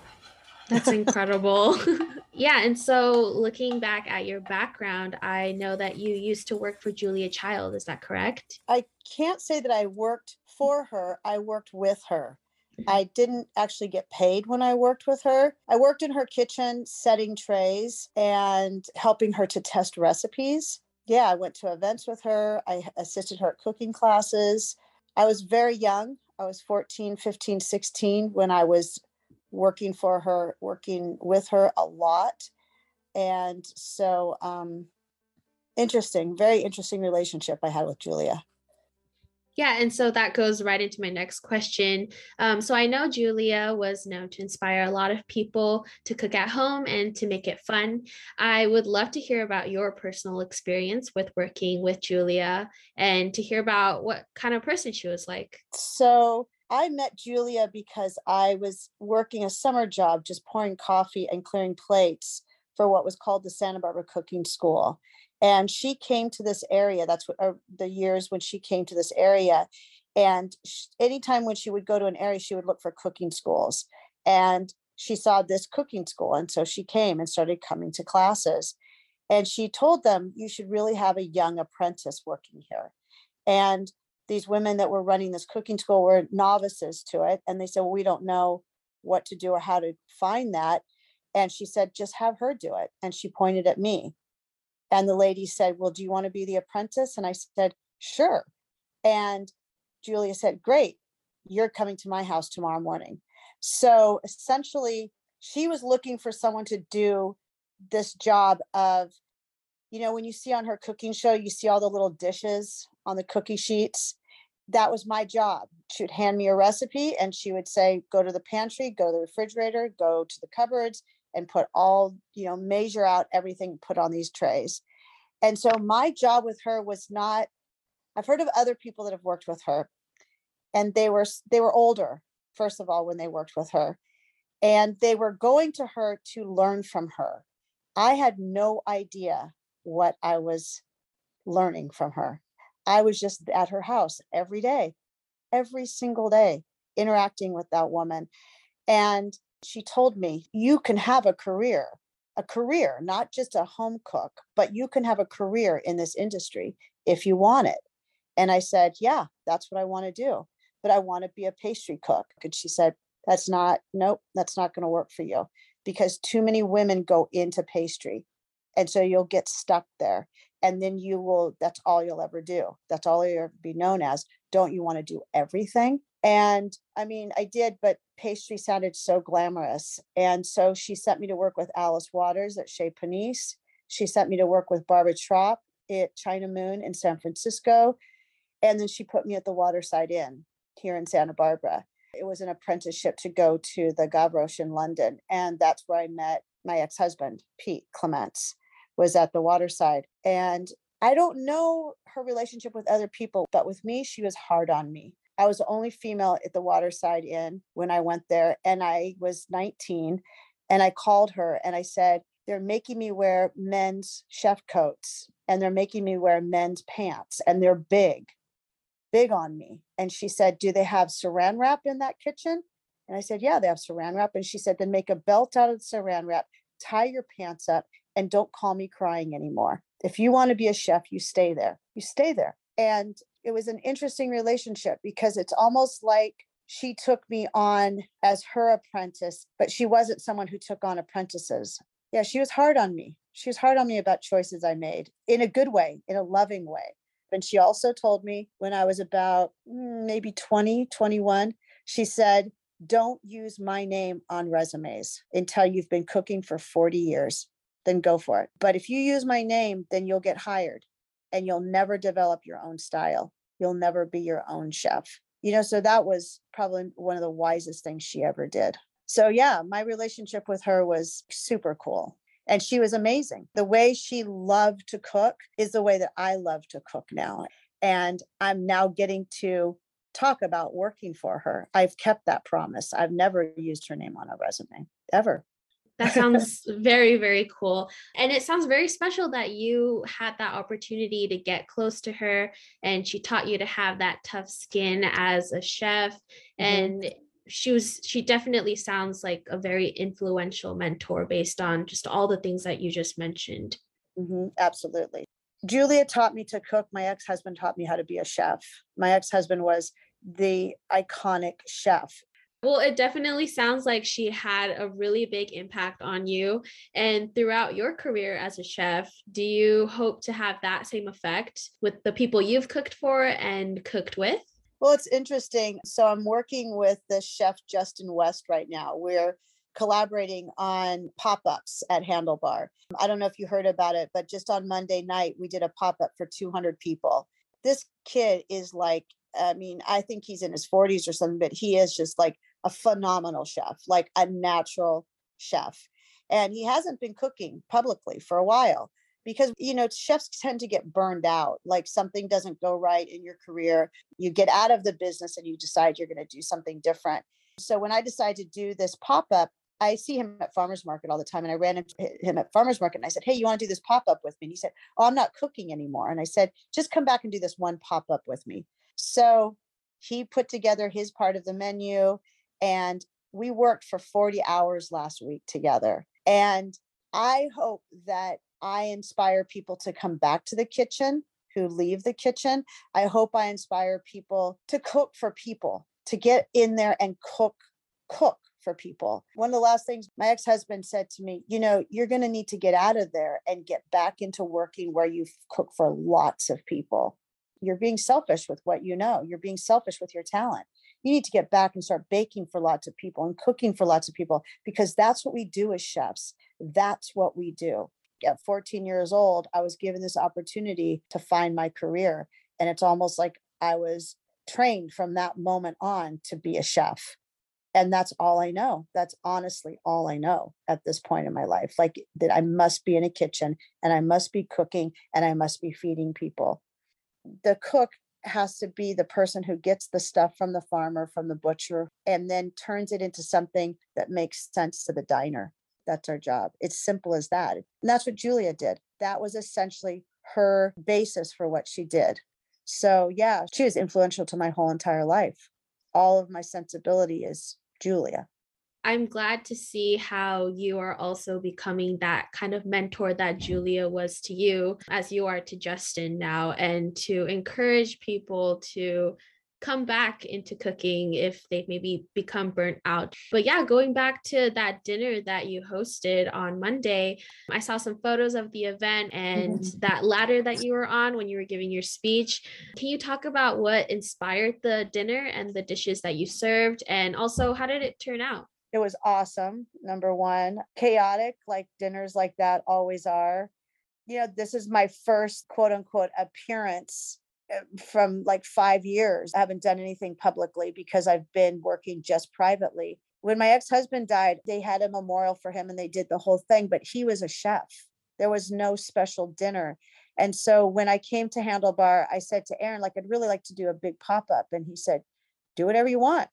That's incredible. (laughs) yeah, and so looking back at your background, I know that you used to work for Julia Child. Is that correct? I can't say that I worked for her, I worked with her. I didn't actually get paid when I worked with her. I worked in her kitchen setting trays and helping her to test recipes. Yeah, I went to events with her. I assisted her at cooking classes. I was very young. I was 14, 15, 16 when I was working for her, working with her a lot. And so, um, interesting, very interesting relationship I had with Julia. Yeah, and so that goes right into my next question. Um, so I know Julia was known to inspire a lot of people to cook at home and to make it fun. I would love to hear about your personal experience with working with Julia and to hear about what kind of person she was like. So I met Julia because I was working a summer job just pouring coffee and clearing plates for what was called the Santa Barbara Cooking School and she came to this area that's what uh, the years when she came to this area and sh- anytime when she would go to an area she would look for cooking schools and she saw this cooking school and so she came and started coming to classes and she told them you should really have a young apprentice working here and these women that were running this cooking school were novices to it and they said well we don't know what to do or how to find that and she said just have her do it and she pointed at me and the lady said, Well, do you want to be the apprentice? And I said, Sure. And Julia said, Great, you're coming to my house tomorrow morning. So essentially, she was looking for someone to do this job of, you know, when you see on her cooking show, you see all the little dishes on the cookie sheets. That was my job. She would hand me a recipe and she would say, Go to the pantry, go to the refrigerator, go to the cupboards, and put all, you know, measure out everything put on these trays. And so my job with her was not, I've heard of other people that have worked with her and they were they were older first of all when they worked with her and they were going to her to learn from her i had no idea what i was learning from her i was just at her house every day every single day interacting with that woman and she told me, You can have a career, a career, not just a home cook, but you can have a career in this industry if you want it. And I said, Yeah, that's what I want to do. But I want to be a pastry cook. And she said, That's not, nope, that's not going to work for you because too many women go into pastry. And so you'll get stuck there. And then you will, that's all you'll ever do. That's all you'll ever be known as. Don't you want to do everything? And I mean, I did, but pastry sounded so glamorous. And so she sent me to work with Alice Waters at Chez Panisse. She sent me to work with Barbara Tropp at China Moon in San Francisco. And then she put me at the Waterside Inn here in Santa Barbara. It was an apprenticeship to go to the Gavroche in London. And that's where I met my ex husband, Pete Clements, was at the Waterside. And I don't know her relationship with other people, but with me, she was hard on me. I was the only female at the Waterside Inn when I went there, and I was 19. And I called her and I said, They're making me wear men's chef coats and they're making me wear men's pants, and they're big, big on me. And she said, Do they have saran wrap in that kitchen? And I said, Yeah, they have saran wrap. And she said, Then make a belt out of the saran wrap, tie your pants up, and don't call me crying anymore. If you want to be a chef, you stay there. You stay there. And it was an interesting relationship because it's almost like she took me on as her apprentice, but she wasn't someone who took on apprentices. Yeah, she was hard on me. She was hard on me about choices I made in a good way, in a loving way. And she also told me when I was about mm, maybe 20, 21, she said, Don't use my name on resumes until you've been cooking for 40 years. Then go for it. But if you use my name, then you'll get hired and you'll never develop your own style you'll never be your own chef. You know, so that was probably one of the wisest things she ever did. So, yeah, my relationship with her was super cool. And she was amazing. The way she loved to cook is the way that I love to cook now. And I'm now getting to talk about working for her. I've kept that promise. I've never used her name on a resume ever. That sounds very, very cool. And it sounds very special that you had that opportunity to get close to her and she taught you to have that tough skin as a chef. Mm-hmm. And she was, she definitely sounds like a very influential mentor based on just all the things that you just mentioned. Mm-hmm. Absolutely. Julia taught me to cook. My ex husband taught me how to be a chef. My ex husband was the iconic chef. Well, it definitely sounds like she had a really big impact on you. And throughout your career as a chef, do you hope to have that same effect with the people you've cooked for and cooked with? Well, it's interesting. So I'm working with the chef Justin West right now. We're collaborating on pop-ups at Handlebar. I don't know if you heard about it, but just on Monday night we did a pop-up for 200 people. This kid is like I mean, I think he's in his 40s or something, but he is just like a phenomenal chef, like a natural chef. And he hasn't been cooking publicly for a while because, you know, chefs tend to get burned out. Like something doesn't go right in your career, you get out of the business and you decide you're going to do something different. So when I decided to do this pop up, I see him at farmers market all the time. And I ran into him at farmers market and I said, Hey, you want to do this pop up with me? And he said, Oh, I'm not cooking anymore. And I said, Just come back and do this one pop up with me. So he put together his part of the menu and we worked for 40 hours last week together. And I hope that I inspire people to come back to the kitchen who leave the kitchen. I hope I inspire people to cook for people, to get in there and cook, cook for people. One of the last things my ex husband said to me, you know, you're going to need to get out of there and get back into working where you cook for lots of people. You're being selfish with what you know, you're being selfish with your talent you need to get back and start baking for lots of people and cooking for lots of people because that's what we do as chefs. That's what we do. At 14 years old, I was given this opportunity to find my career. And it's almost like I was trained from that moment on to be a chef. And that's all I know. That's honestly all I know at this point in my life. Like that I must be in a kitchen and I must be cooking and I must be feeding people. The cook has to be the person who gets the stuff from the farmer, from the butcher, and then turns it into something that makes sense to the diner. That's our job. It's simple as that. And that's what Julia did. That was essentially her basis for what she did. So, yeah, she was influential to my whole entire life. All of my sensibility is Julia. I'm glad to see how you are also becoming that kind of mentor that Julia was to you, as you are to Justin now, and to encourage people to come back into cooking if they've maybe become burnt out. But yeah, going back to that dinner that you hosted on Monday, I saw some photos of the event and mm-hmm. that ladder that you were on when you were giving your speech. Can you talk about what inspired the dinner and the dishes that you served? And also, how did it turn out? It was awesome. Number one, chaotic, like dinners like that always are. You know, this is my first quote unquote appearance eh, from like five years. I haven't done anything publicly because I've been working just privately. When my ex husband died, they had a memorial for him and they did the whole thing, but he was a chef. There was no special dinner. And so when I came to Handlebar, I said to Aaron, like, I'd really like to do a big pop up. And he said, do whatever you want.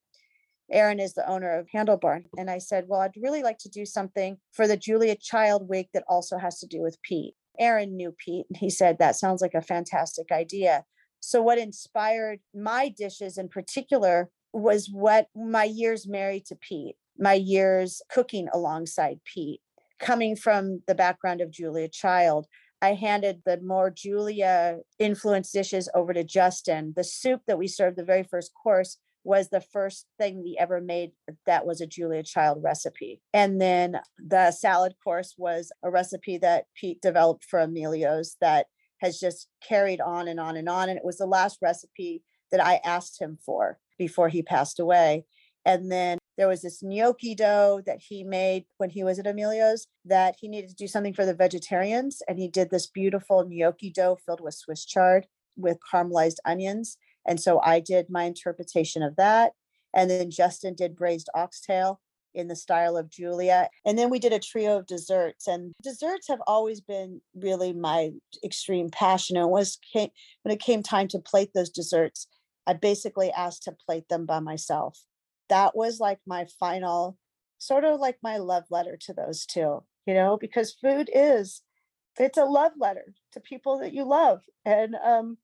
Aaron is the owner of Handlebar. And I said, Well, I'd really like to do something for the Julia Child Week that also has to do with Pete. Aaron knew Pete, and he said, That sounds like a fantastic idea. So, what inspired my dishes in particular was what my years married to Pete, my years cooking alongside Pete. Coming from the background of Julia Child, I handed the more Julia influenced dishes over to Justin. The soup that we served, the very first course, was the first thing we ever made that was a Julia Child recipe. And then the salad course was a recipe that Pete developed for Emilio's that has just carried on and on and on. And it was the last recipe that I asked him for before he passed away. And then there was this gnocchi dough that he made when he was at Emilio's that he needed to do something for the vegetarians. And he did this beautiful gnocchi dough filled with Swiss chard with caramelized onions. And so I did my interpretation of that. And then Justin did braised oxtail in the style of Julia. And then we did a trio of desserts. And desserts have always been really my extreme passion. And was came, when it came time to plate those desserts, I basically asked to plate them by myself. That was like my final sort of like my love letter to those two, you know, because food is it's a love letter to people that you love. And um,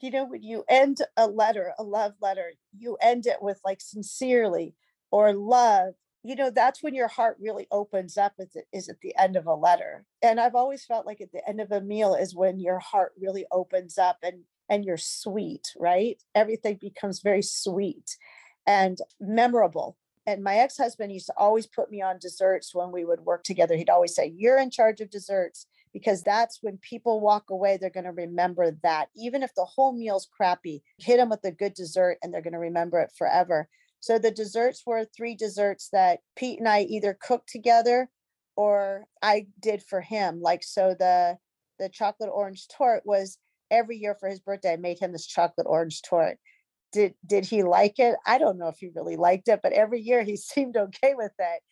you know, when you end a letter, a love letter, you end it with like sincerely or love. You know, that's when your heart really opens up is, is at the end of a letter. And I've always felt like at the end of a meal is when your heart really opens up and and you're sweet, right? Everything becomes very sweet and memorable. And my ex husband used to always put me on desserts when we would work together. He'd always say, You're in charge of desserts because that's when people walk away, they're going to remember that. Even if the whole meal's crappy, hit them with a good dessert and they're going to remember it forever. So the desserts were three desserts that Pete and I either cooked together or I did for him. Like so the the chocolate orange torte was every year for his birthday, I made him this chocolate orange torte. Did did he like it? I don't know if he really liked it, but every year he (laughs) seemed okay with it.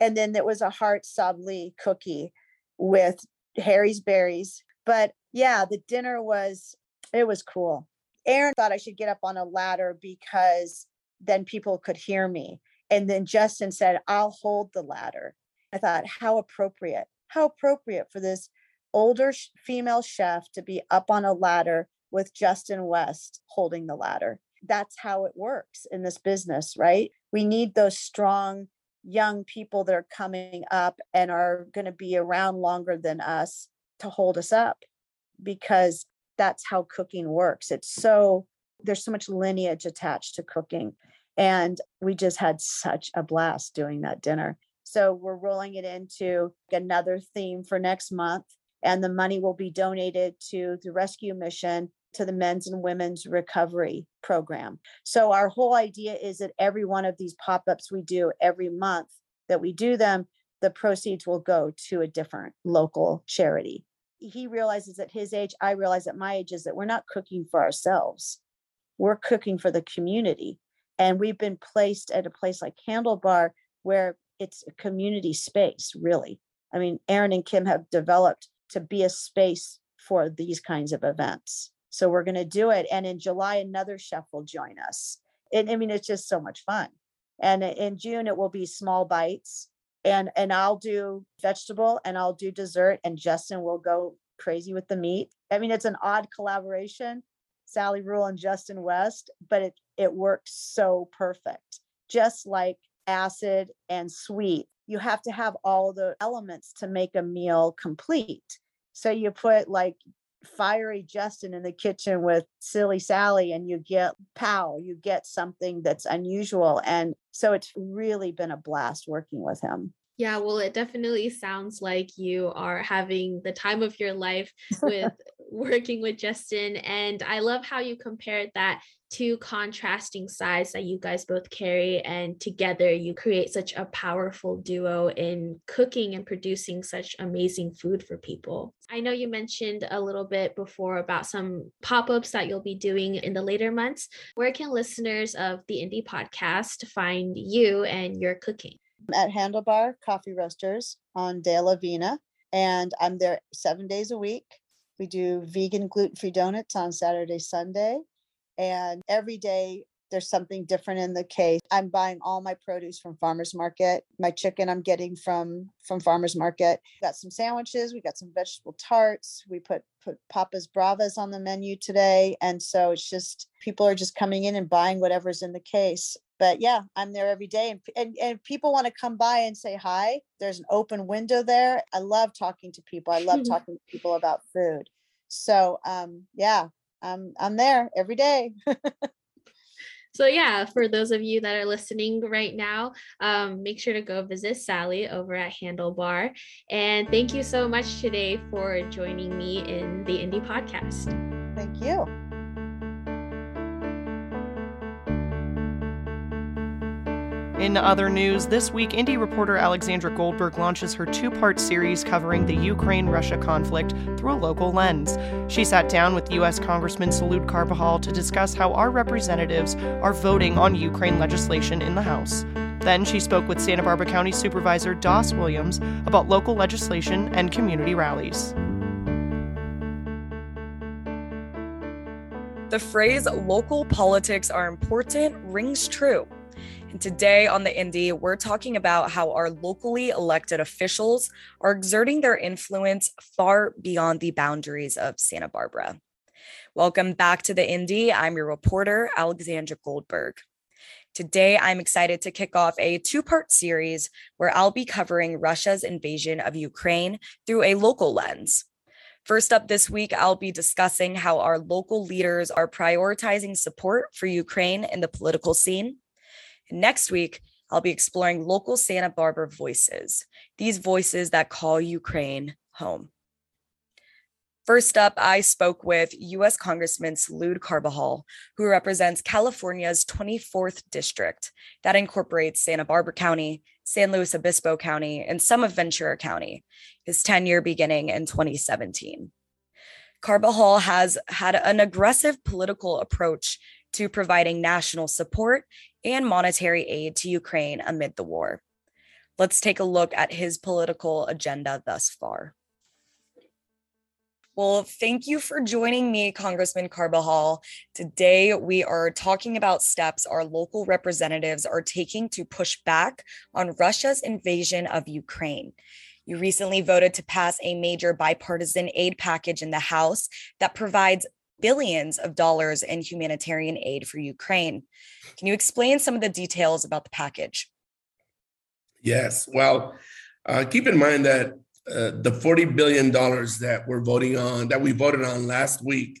And then there was a heart sablé cookie with Harry's berries. But yeah, the dinner was it was cool. Aaron thought I should get up on a ladder because then people could hear me. And then Justin said, I'll hold the ladder. I thought, how appropriate, how appropriate for this older female chef to be up on a ladder with Justin West holding the ladder. That's how it works in this business, right? We need those strong young people that are coming up and are going to be around longer than us to hold us up because that's how cooking works. It's so, there's so much lineage attached to cooking. And we just had such a blast doing that dinner. So we're rolling it into another theme for next month and the money will be donated to the rescue mission to the men's and women's recovery program. So our whole idea is that every one of these pop-ups we do every month that we do them, the proceeds will go to a different local charity. He realizes at his age, I realize at my age is that we're not cooking for ourselves. We're cooking for the community. And we've been placed at a place like Handlebar where it's a community space, really. I mean, Aaron and Kim have developed to be a space for these kinds of events. So we're going to do it. And in July, another chef will join us. And I mean, it's just so much fun. And in June, it will be small bites. And and I'll do vegetable and I'll do dessert, and Justin will go crazy with the meat. I mean, it's an odd collaboration, Sally Ruhl and Justin West, but it it works so perfect. Just like acid and sweet, you have to have all the elements to make a meal complete. So you put like fiery Justin in the kitchen with silly Sally and you get pow, you get something that's unusual. And so it's really been a blast working with him. Yeah, well, it definitely sounds like you are having the time of your life (laughs) with working with Justin. And I love how you compared that two contrasting sides that you guys both carry. And together you create such a powerful duo in cooking and producing such amazing food for people. I know you mentioned a little bit before about some pop ups that you'll be doing in the later months. Where can listeners of the Indy podcast find you and your cooking? At Handlebar Coffee Roasters on De La Vina, and I'm there seven days a week. We do vegan gluten free donuts on Saturday, Sunday. And every day there's something different in the case. I'm buying all my produce from farmers market. My chicken I'm getting from from farmers market. We got some sandwiches, we got some vegetable tarts. We put put Papa's Bravas on the menu today. And so it's just people are just coming in and buying whatever's in the case. But yeah, I'm there every day and and, and people want to come by and say hi. There's an open window there. I love talking to people. I love (laughs) talking to people about food. So um yeah, I'm I'm there every day. (laughs) so yeah, for those of you that are listening right now, um, make sure to go visit Sally over at Handlebar. And thank you so much today for joining me in the Indy Podcast. Thank you. In other news, this week, Indy reporter Alexandra Goldberg launches her two part series covering the Ukraine Russia conflict through a local lens. She sat down with U.S. Congressman Salud Carbajal to discuss how our representatives are voting on Ukraine legislation in the House. Then she spoke with Santa Barbara County Supervisor Das Williams about local legislation and community rallies. The phrase local politics are important rings true. And today on the Indy, we're talking about how our locally elected officials are exerting their influence far beyond the boundaries of Santa Barbara. Welcome back to the Indy. I'm your reporter, Alexandra Goldberg. Today, I'm excited to kick off a two part series where I'll be covering Russia's invasion of Ukraine through a local lens. First up this week, I'll be discussing how our local leaders are prioritizing support for Ukraine in the political scene. Next week, I'll be exploring local Santa Barbara voices, these voices that call Ukraine home. First up, I spoke with U.S. Congressman Salud Carbajal, who represents California's 24th district that incorporates Santa Barbara County, San Luis Obispo County, and some of Ventura County, his tenure beginning in 2017. Carbajal has had an aggressive political approach to providing national support and monetary aid to Ukraine amid the war. Let's take a look at his political agenda thus far. Well, thank you for joining me, Congressman Carbajal. Today, we are talking about steps our local representatives are taking to push back on Russia's invasion of Ukraine. You recently voted to pass a major bipartisan aid package in the House that provides billions of dollars in humanitarian aid for Ukraine. Can you explain some of the details about the package? Yes. Well, uh, keep in mind that uh, the $40 billion that we're voting on, that we voted on last week,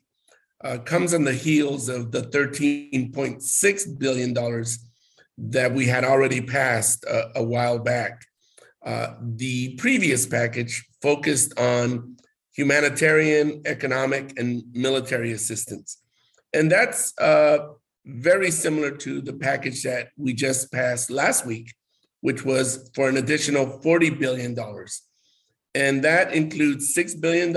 uh, comes on the heels of the $13.6 billion that we had already passed a, a while back. Uh, the previous package focused on humanitarian, economic, and military assistance. And that's uh, very similar to the package that we just passed last week, which was for an additional $40 billion. And that includes $6 billion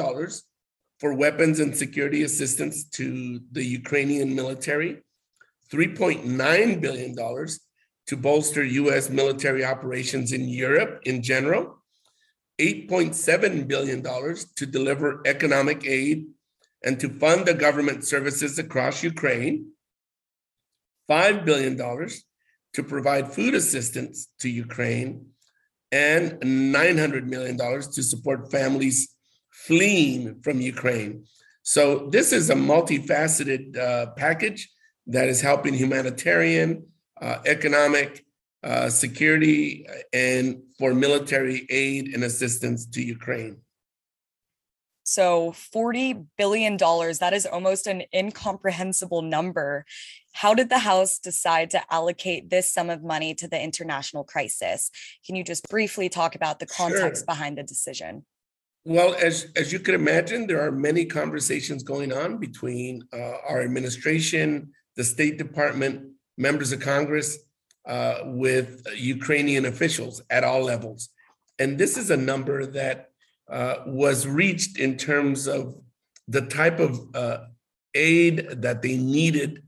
for weapons and security assistance to the Ukrainian military, $3.9 billion to bolster US military operations in Europe in general, $8.7 billion to deliver economic aid and to fund the government services across Ukraine, $5 billion to provide food assistance to Ukraine, and $900 million to support families fleeing from Ukraine. So, this is a multifaceted uh, package that is helping humanitarian, uh, economic, uh, security, and for military aid and assistance to Ukraine. So $40 billion, that is almost an incomprehensible number. How did the House decide to allocate this sum of money to the international crisis? Can you just briefly talk about the context sure. behind the decision? Well, as, as you can imagine, there are many conversations going on between uh, our administration, the State Department, members of Congress, uh, with Ukrainian officials at all levels. And this is a number that uh, was reached in terms of the type of uh, aid that they needed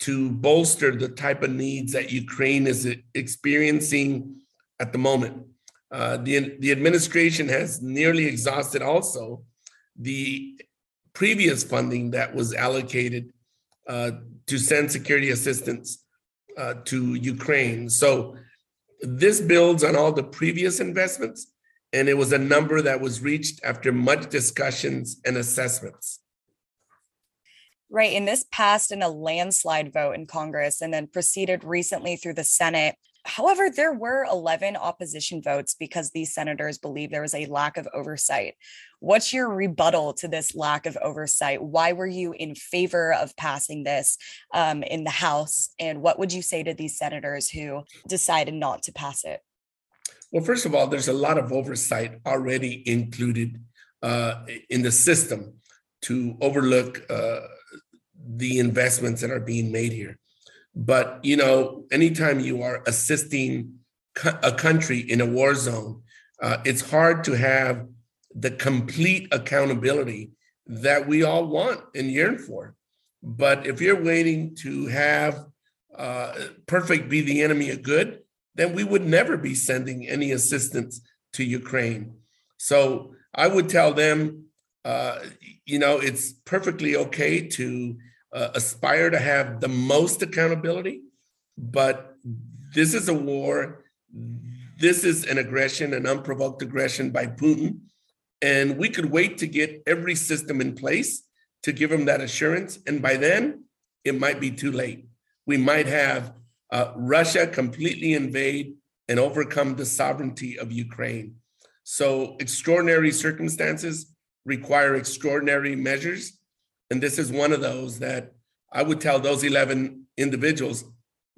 to bolster the type of needs that Ukraine is experiencing at the moment. Uh, the, the administration has nearly exhausted also the previous funding that was allocated uh, to send security assistance uh, to Ukraine. So this builds on all the previous investments and it was a number that was reached after much discussions and assessments. Right. And this passed in a landslide vote in Congress and then proceeded recently through the Senate. However, there were 11 opposition votes because these senators believe there was a lack of oversight. What's your rebuttal to this lack of oversight? Why were you in favor of passing this um, in the House? And what would you say to these senators who decided not to pass it? Well, first of all, there's a lot of oversight already included uh, in the system to overlook uh, the investments that are being made here. But you know, anytime you are assisting a country in a war zone, uh, it's hard to have the complete accountability that we all want and yearn for. But if you're waiting to have uh, perfect be the enemy of good, then we would never be sending any assistance to Ukraine. So I would tell them, uh, you know, it's perfectly okay to uh, aspire to have the most accountability, but this is a war. This is an aggression, an unprovoked aggression by Putin. And we could wait to get every system in place to give him that assurance. And by then, it might be too late. We might have uh, Russia completely invade and overcome the sovereignty of Ukraine. So, extraordinary circumstances require extraordinary measures. And this is one of those that I would tell those 11 individuals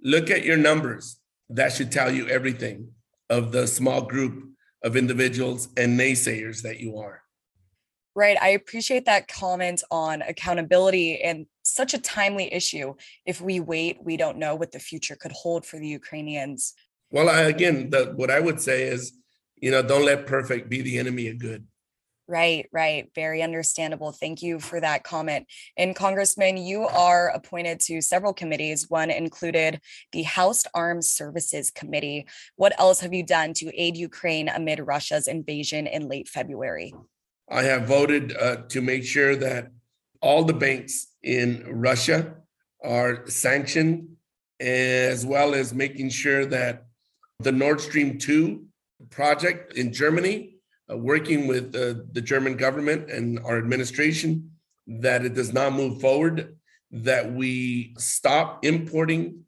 look at your numbers. That should tell you everything of the small group of individuals and naysayers that you are. Right. I appreciate that comment on accountability and such a timely issue. If we wait, we don't know what the future could hold for the Ukrainians. Well, I, again, the, what I would say is, you know, don't let perfect be the enemy of good. Right, right. Very understandable. Thank you for that comment. And Congressman, you are appointed to several committees. One included the House Armed Services Committee. What else have you done to aid Ukraine amid Russia's invasion in late February? I have voted uh, to make sure that all the banks in Russia are sanctioned, as well as making sure that the Nord Stream 2 project in Germany working with uh, the German government and our administration that it does not move forward, that we stop importing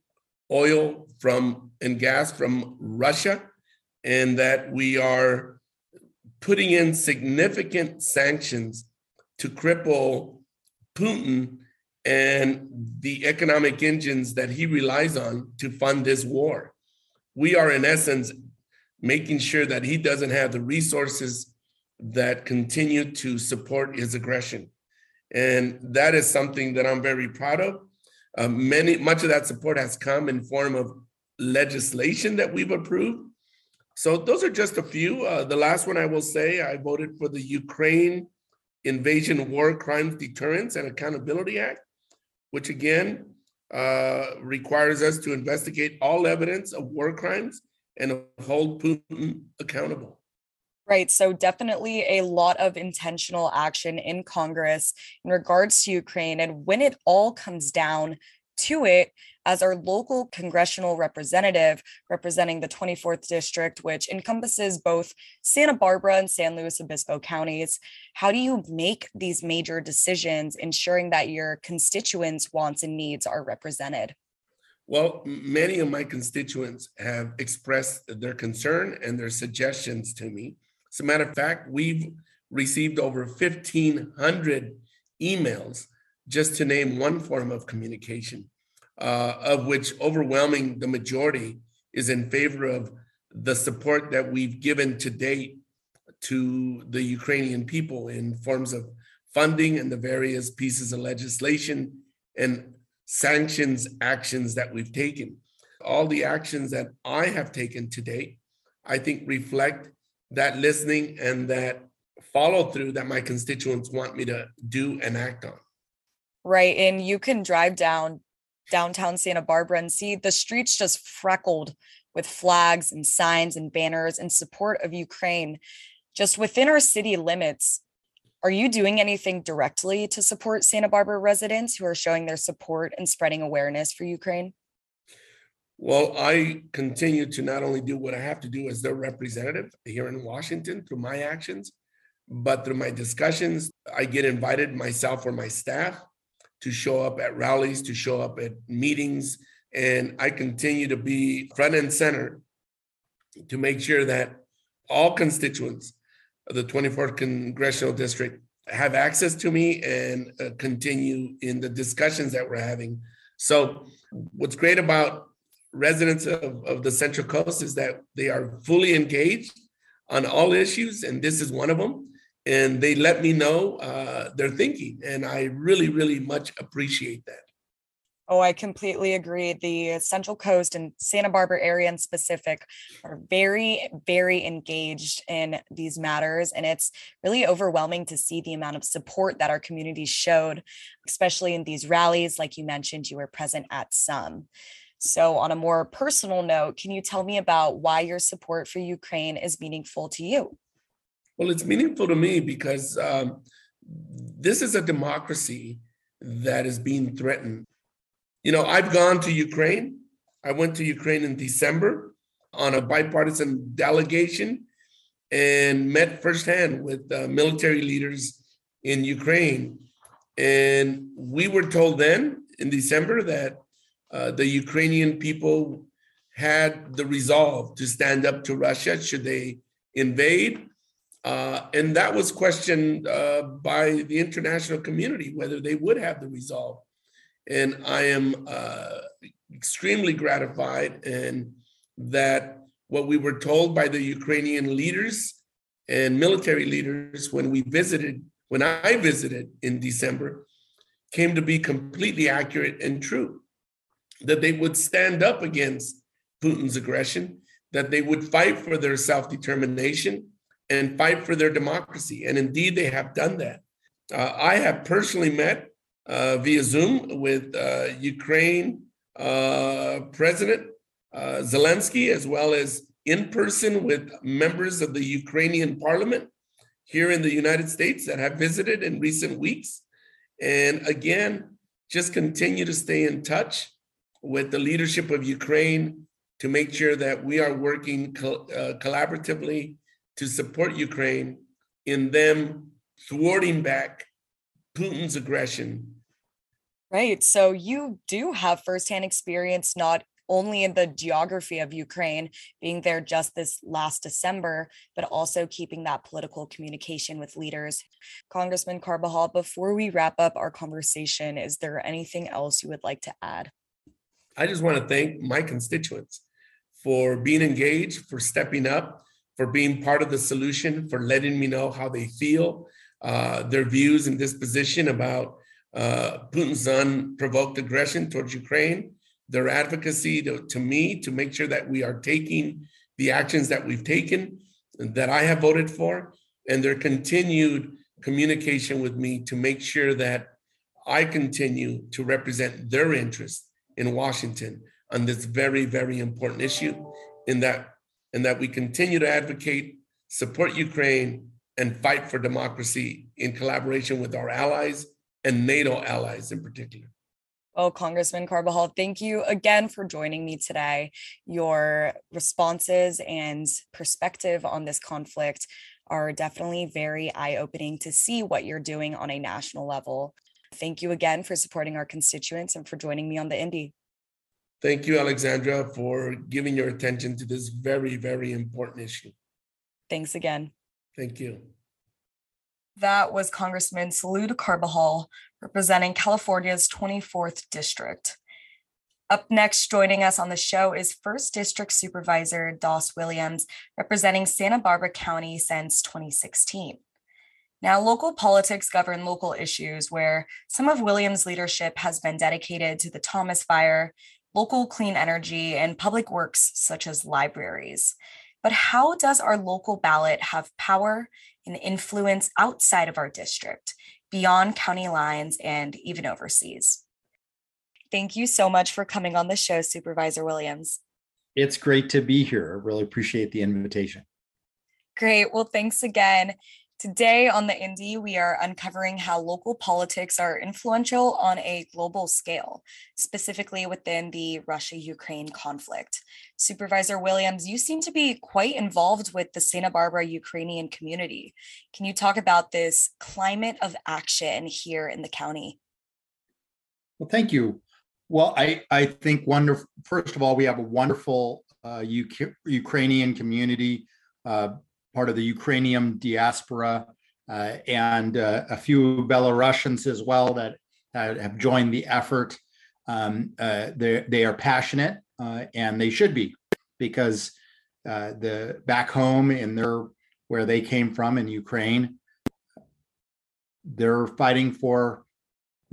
oil from and gas from Russia, and that we are putting in significant sanctions to cripple Putin and the economic engines that he relies on to fund this war. We are, in essence, making sure that he doesn't have the resources that continue to support his aggression. And that is something that I'm very proud of. Uh, many, much of that support has come in form of legislation that we've approved. So those are just a few. Uh, the last one I will say, I voted for the Ukraine Invasion War Crimes Deterrence and Accountability Act, which again uh, requires us to investigate all evidence of war crimes and hold Putin accountable. Right. So, definitely a lot of intentional action in Congress in regards to Ukraine. And when it all comes down to it, as our local congressional representative representing the 24th district, which encompasses both Santa Barbara and San Luis Obispo counties, how do you make these major decisions, ensuring that your constituents' wants and needs are represented? Well, many of my constituents have expressed their concern and their suggestions to me. As a matter of fact, we've received over 1,500 emails, just to name one form of communication, uh, of which overwhelming the majority is in favor of the support that we've given to date to the Ukrainian people in forms of funding and the various pieces of legislation and sanctions actions that we've taken. All the actions that I have taken to date, I think reflect that listening and that follow through that my constituents want me to do and act on. Right. And you can drive down downtown Santa Barbara and see the streets just freckled with flags and signs and banners in support of Ukraine. Just within our city limits, are you doing anything directly to support Santa Barbara residents who are showing their support and spreading awareness for Ukraine? Well, I continue to not only do what I have to do as their representative here in Washington through my actions, but through my discussions. I get invited myself or my staff to show up at rallies, to show up at meetings, and I continue to be front and center to make sure that all constituents the 24th Congressional District have access to me and uh, continue in the discussions that we're having. So, what's great about residents of, of the Central Coast is that they are fully engaged on all issues, and this is one of them. And they let me know uh, their thinking, and I really, really much appreciate that. Oh, I completely agree. The Central Coast and Santa Barbara area in specific are very, very engaged in these matters. And it's really overwhelming to see the amount of support that our community showed, especially in these rallies. Like you mentioned, you were present at some. So, on a more personal note, can you tell me about why your support for Ukraine is meaningful to you? Well, it's meaningful to me because um, this is a democracy that is being threatened you know, I've gone to Ukraine. I went to Ukraine in December on a bipartisan delegation and met firsthand with uh, military leaders in Ukraine. And we were told then in December that uh, the Ukrainian people had the resolve to stand up to Russia should they invade. Uh, and that was questioned uh, by the international community whether they would have the resolve. And I am uh, extremely gratified and that what we were told by the Ukrainian leaders and military leaders when we visited, when I visited in December, came to be completely accurate and true. That they would stand up against Putin's aggression, that they would fight for their self determination and fight for their democracy. And indeed, they have done that. Uh, I have personally met via Zoom with uh, Ukraine uh, President uh, Zelensky, as well as in person with members of the Ukrainian parliament here in the United States that have visited in recent weeks. And again, just continue to stay in touch with the leadership of Ukraine to make sure that we are working uh, collaboratively to support Ukraine in them thwarting back Putin's aggression. Right. So you do have firsthand experience not only in the geography of Ukraine, being there just this last December, but also keeping that political communication with leaders. Congressman Carbajal, before we wrap up our conversation, is there anything else you would like to add? I just want to thank my constituents for being engaged, for stepping up, for being part of the solution, for letting me know how they feel, uh, their views and disposition about uh, Putin's unprovoked aggression towards Ukraine, their advocacy to, to me to make sure that we are taking the actions that we've taken, that I have voted for, and their continued communication with me to make sure that I continue to represent their interests in Washington on this very, very important issue, in that, and that we continue to advocate, support Ukraine, and fight for democracy in collaboration with our allies and NATO allies in particular. Well, Congressman Carbajal, thank you again for joining me today. Your responses and perspective on this conflict are definitely very eye opening to see what you're doing on a national level. Thank you again for supporting our constituents and for joining me on the Indy. Thank you, Alexandra, for giving your attention to this very, very important issue. Thanks again. Thank you. That was Congressman Salud Carbajal representing California's 24th district. Up next, joining us on the show is 1st District Supervisor Das Williams, representing Santa Barbara County since 2016. Now, local politics govern local issues where some of Williams' leadership has been dedicated to the Thomas Fire, local clean energy, and public works such as libraries. But how does our local ballot have power and influence outside of our district? beyond county lines and even overseas. Thank you so much for coming on the show, Supervisor Williams. It's great to be here. I really appreciate the invitation. Great. Well, thanks again. Today on the Indy, we are uncovering how local politics are influential on a global scale, specifically within the Russia Ukraine conflict. Supervisor Williams, you seem to be quite involved with the Santa Barbara Ukrainian community. Can you talk about this climate of action here in the county? Well, thank you. Well, I, I think wonderful. First of all, we have a wonderful uh, UK, Ukrainian community. Uh, part of the Ukrainian diaspora, uh, and uh, a few Belarusians as well that have joined the effort. Um, uh, they are passionate, uh, and they should be, because uh, the back home in their where they came from in Ukraine, they're fighting for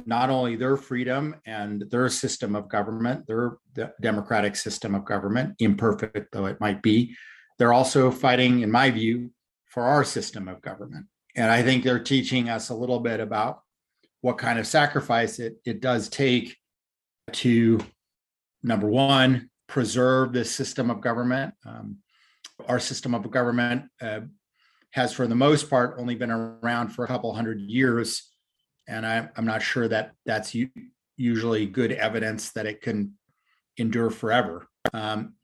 not only their freedom and their system of government, their democratic system of government, imperfect though it might be, they're also fighting, in my view, for our system of government. And I think they're teaching us a little bit about what kind of sacrifice it, it does take to, number one, preserve this system of government. Um, our system of government uh, has, for the most part, only been around for a couple hundred years. And I, I'm not sure that that's u- usually good evidence that it can endure forever. Um,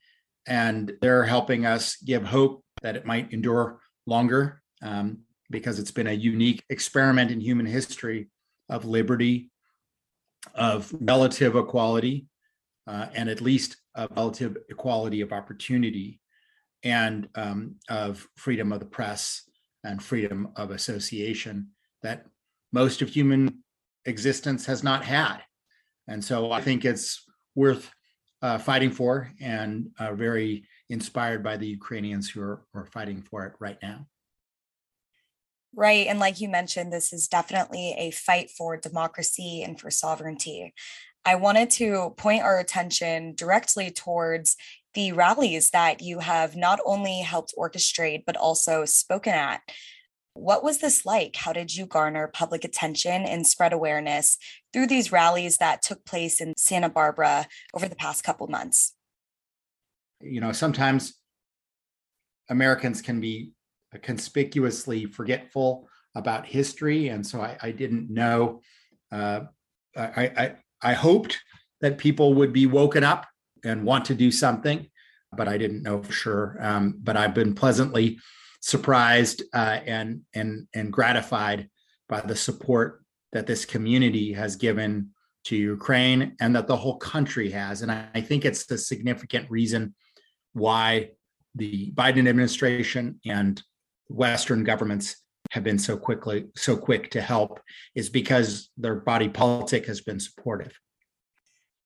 and they're helping us give hope that it might endure longer um, because it's been a unique experiment in human history of liberty, of relative equality, uh, and at least a relative equality of opportunity, and um, of freedom of the press and freedom of association that most of human existence has not had. And so I think it's worth uh, fighting for and uh, very inspired by the Ukrainians who are, who are fighting for it right now. Right. And like you mentioned, this is definitely a fight for democracy and for sovereignty. I wanted to point our attention directly towards the rallies that you have not only helped orchestrate, but also spoken at. What was this like? How did you garner public attention and spread awareness through these rallies that took place in Santa Barbara over the past couple months? You know, sometimes Americans can be conspicuously forgetful about history, and so I, I didn't know. Uh, I, I I hoped that people would be woken up and want to do something, but I didn't know for sure. Um, but I've been pleasantly surprised uh, and and and gratified by the support that this community has given to Ukraine and that the whole country has. And I, I think it's the significant reason why the Biden administration and Western governments have been so quickly so quick to help is because their body politic has been supportive.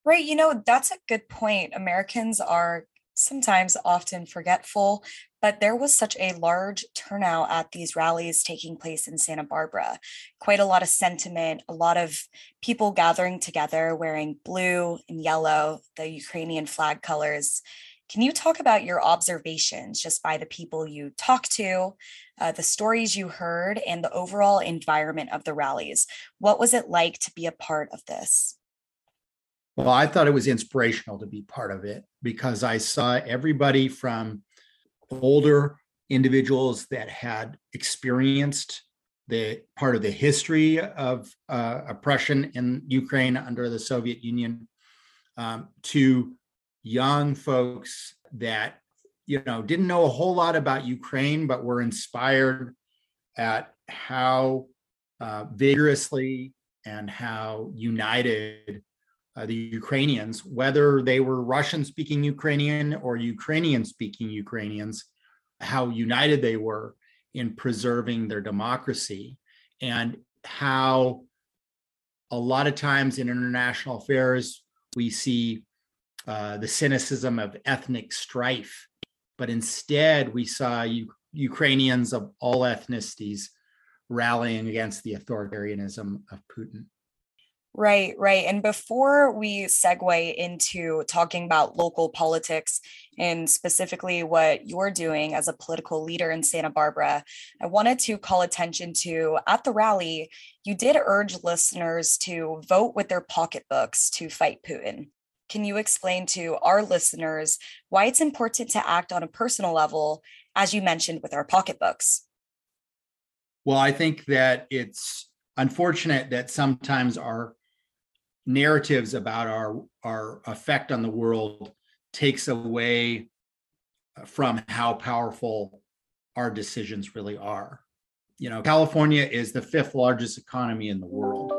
Right, you know, that's a good point. Americans are sometimes often forgetful, but there was such a large turnout at these rallies taking place in Santa Barbara. Quite a lot of sentiment, a lot of people gathering together wearing blue and yellow, the Ukrainian flag colors. Can you talk about your observations just by the people you talked to, uh, the stories you heard, and the overall environment of the rallies? What was it like to be a part of this? Well, I thought it was inspirational to be part of it because I saw everybody from older individuals that had experienced the part of the history of uh, oppression in Ukraine under the Soviet Union um, to young folks that you know didn't know a whole lot about Ukraine but were inspired at how uh, vigorously and how united uh, the Ukrainians, whether they were Russian speaking Ukrainian or Ukrainian speaking Ukrainians, how united they were in preserving their democracy and how a lot of times in international affairs we see uh, the cynicism of ethnic strife, but instead we saw U- Ukrainians of all ethnicities rallying against the authoritarianism of Putin. Right, right. And before we segue into talking about local politics and specifically what you're doing as a political leader in Santa Barbara, I wanted to call attention to at the rally, you did urge listeners to vote with their pocketbooks to fight Putin. Can you explain to our listeners why it's important to act on a personal level, as you mentioned with our pocketbooks? Well, I think that it's unfortunate that sometimes our narratives about our our effect on the world takes away from how powerful our decisions really are. You know, California is the fifth largest economy in the world.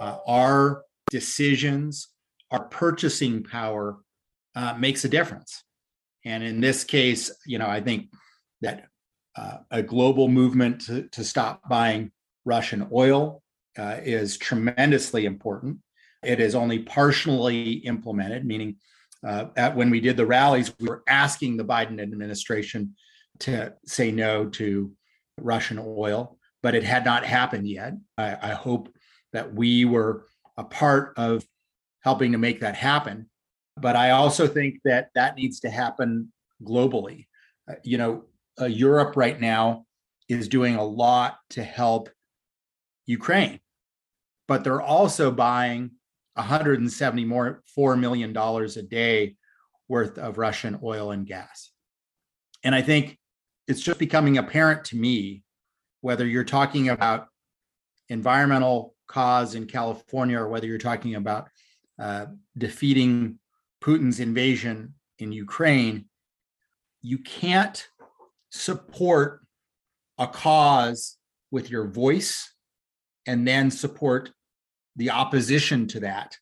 Uh, our decisions, our purchasing power uh, makes a difference. And in this case, you know, I think that uh, a global movement to, to stop buying Russian oil uh, is tremendously important. It is only partially implemented, meaning uh, at, when we did the rallies, we were asking the Biden administration to say no to Russian oil, but it had not happened yet. I, I hope that we were a part of helping to make that happen. But I also think that that needs to happen globally. Uh, you know, uh, Europe right now is doing a lot to help Ukraine, but they're also buying 170 more four million dollars a day worth of Russian oil and gas. And I think it's just becoming apparent to me whether you're talking about environmental cause in California or whether you're talking about uh, defeating Putin's invasion in Ukraine, you can't support a cause with your voice and then support the opposition to that.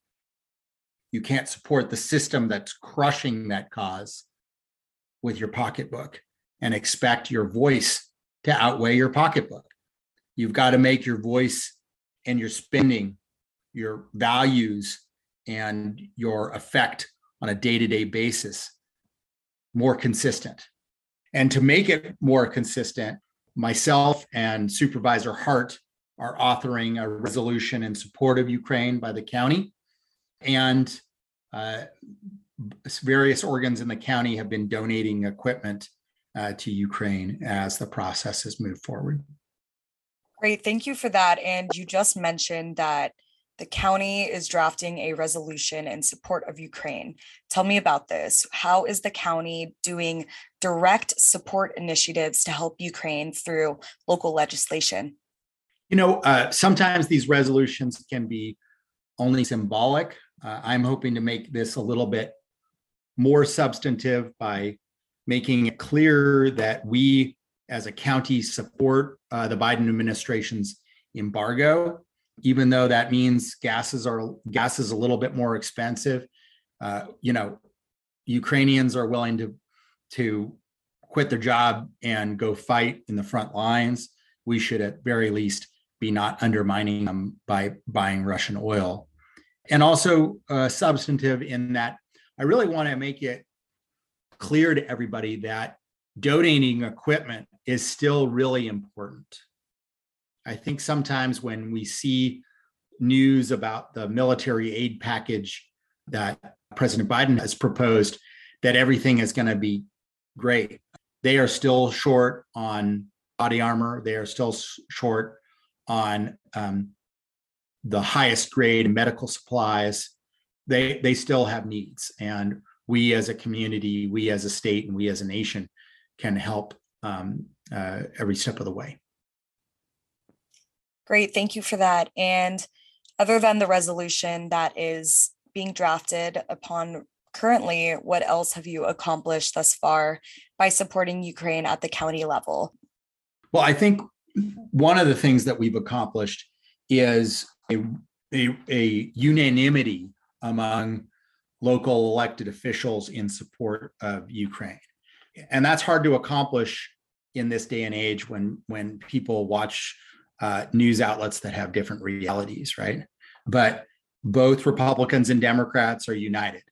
You can't support the system that's crushing that cause with your pocketbook and expect your voice to outweigh your pocketbook. You've got to make your voice and your spending, your values, and your effect on a day to day basis more consistent. And to make it more consistent, myself and Supervisor Hart are authoring a resolution in support of Ukraine by the county. And uh, various organs in the county have been donating equipment uh, to Ukraine as the process has moved forward. Great. Thank you for that. And you just mentioned that the county is drafting a resolution in support of Ukraine. Tell me about this. How is the county doing direct support initiatives to help Ukraine through local legislation? You know, uh, sometimes these resolutions can be only symbolic. Uh, I'm hoping to make this a little bit more substantive by making it clear that we as a county support uh, the Biden administration's embargo, even though that means gases are gas is a little bit more expensive. Uh, you know, Ukrainians are willing to to quit their job and go fight in the front lines. We should at very least be not undermining them by buying Russian oil. And also uh, substantive in that I really want to make it clear to everybody that donating equipment is still really important. I think sometimes when we see news about the military aid package that President Biden has proposed, that everything is going to be great. They are still short on body armor. They are still short on um, the highest grade medical supplies. They they still have needs, and we as a community, we as a state, and we as a nation can help um, uh, every step of the way. Great, thank you for that. And other than the resolution that is being drafted upon currently, what else have you accomplished thus far by supporting Ukraine at the county level? Well, I think one of the things that we've accomplished is a, a, a unanimity among local elected officials in support of Ukraine. And that's hard to accomplish in this day and age when when people watch uh, news outlets that have different realities, right? But both Republicans and Democrats are united.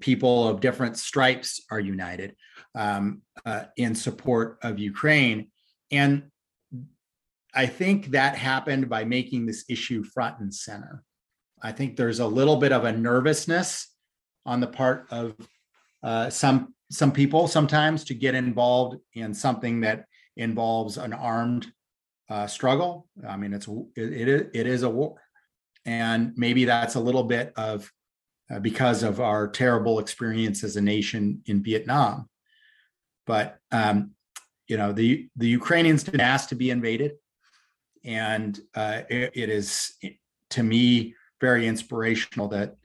People of different stripes are united um, uh, in support of Ukraine. And I think that happened by making this issue front and center. I think there's a little bit of a nervousness on the part of uh, some some people sometimes to get involved in something that involves an armed uh, struggle. I mean, it's it, it, is a war, and maybe that's a little bit of uh, because of our terrible experience as a nation in Vietnam. But um, you know, the the Ukrainians didn't ask to be invaded and uh, it, it is to me very inspirational that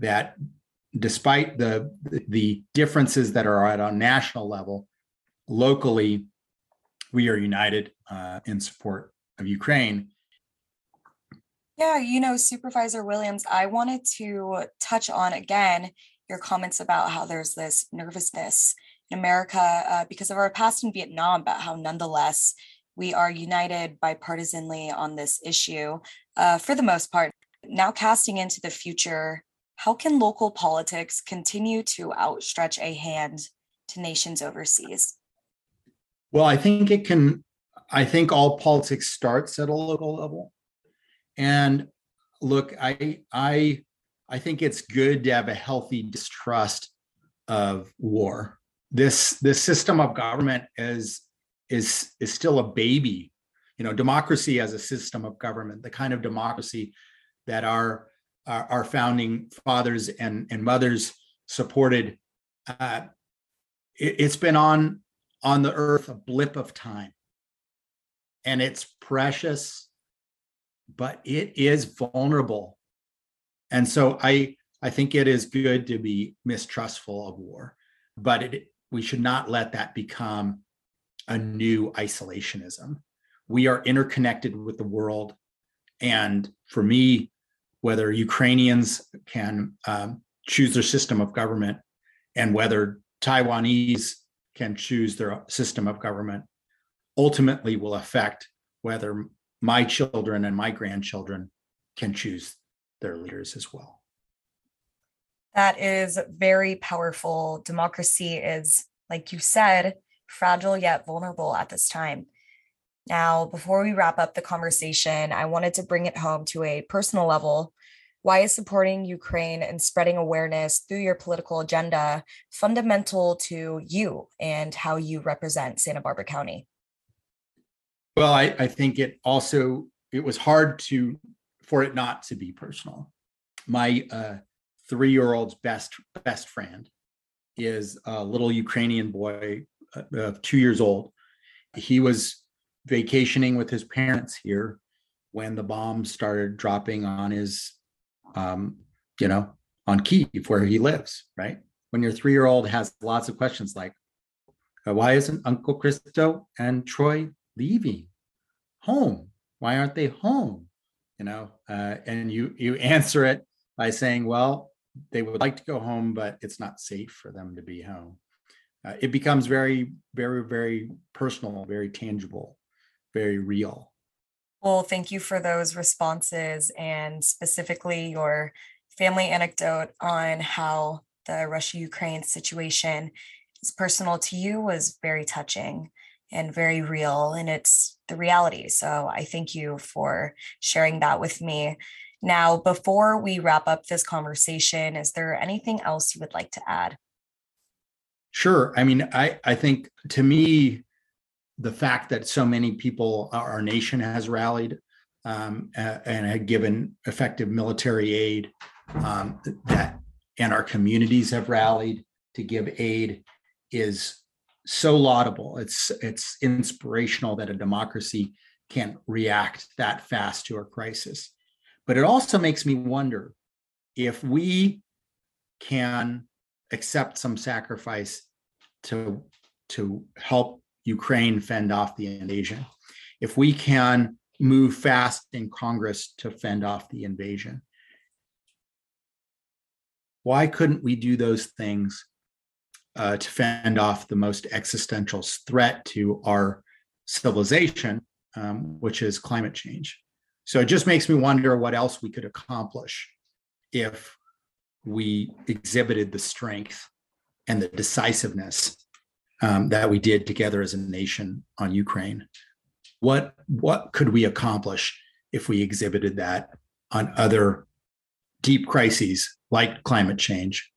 that despite the the differences that are at a national level, locally, we are united uh, in support of Ukraine. Yeah, you know, Supervisor Williams, I wanted to touch on again your comments about how there's this nervousness in America uh, because of our past in Vietnam, but how nonetheless we are united bipartisanly on this issue uh, for the most part. Now, casting into the future, how can local politics continue to outstretch a hand to nations overseas? Well, I think it can. I think all politics starts at a local level. And look, I I I think it's good to have a healthy distrust of war. This this system of government is is is still a baby. You know democracy as a system of government the kind of democracy that our our, our founding fathers and and mothers supported uh, it, it's been on on the earth a blip of time. And it's precious but it is vulnerable. And so i I think it is good to be mistrustful of war, but it, we should not let that become a new isolationism. We are interconnected with the world. And for me, whether Ukrainians can um, choose their system of government and whether Taiwanese can choose their system of government ultimately will affect whether my children and my grandchildren can choose their leaders as well. That is very powerful. Democracy is, like you said, fragile yet vulnerable at this time. Now, before we wrap up the conversation, I wanted to bring it home to a personal level. Why is supporting Ukraine and spreading awareness through your political agenda fundamental to you and how you represent Santa Barbara County? Well, I, I think it also it was hard to for it not to be personal. My uh, three-year-old's best best friend is a little Ukrainian boy uh, two years old. He was vacationing with his parents here when the bombs started dropping on his, um, you know, on Kiev where he lives. Right when your three-year-old has lots of questions like, uh, "Why isn't Uncle Christo and Troy leaving home? Why aren't they home? You know, uh, and you you answer it by saying, well, they would like to go home, but it's not safe for them to be home. Uh, it becomes very, very, very personal, very tangible, very real. Well, thank you for those responses and specifically your family anecdote on how the Russia Ukraine situation is personal to you was very touching and very real and it's the reality. So i thank you for sharing that with me. Now before we wrap up this conversation is there anything else you would like to add sure i mean i i think to me the fact that so many people our nation has rallied um, and had given effective military aid um, that and our communities have rallied to give aid is so laudable. It's it's inspirational that a democracy can react that fast to a crisis. But it also makes me wonder if we can accept some sacrifice to to help Ukraine fend off the invasion. If we can move fast in Congress to fend off the invasion. Why couldn't we do those things uh, to fend off the most existential threat to our civilization, um, which is climate change. So it just makes me wonder what else we could accomplish if we exhibited the strength and the decisiveness um, that we did together as a nation on Ukraine. What what could we accomplish if we exhibited that on other deep crises like climate change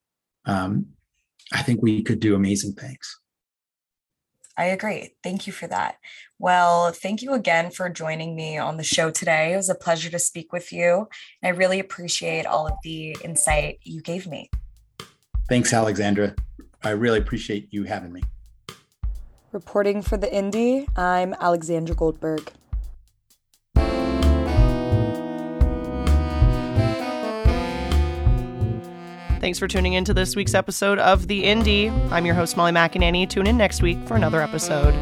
um, I think we could do amazing things. I agree. Thank you for that. Well, thank you again for joining me on the show today. It was a pleasure to speak with you. I really appreciate all of the insight you gave me. Thanks, Alexandra. I really appreciate you having me. Reporting for the Indy, I'm Alexandra Goldberg. Thanks for tuning in to this week's episode of The Indy. I'm your host, Molly McAnany. Tune in next week for another episode.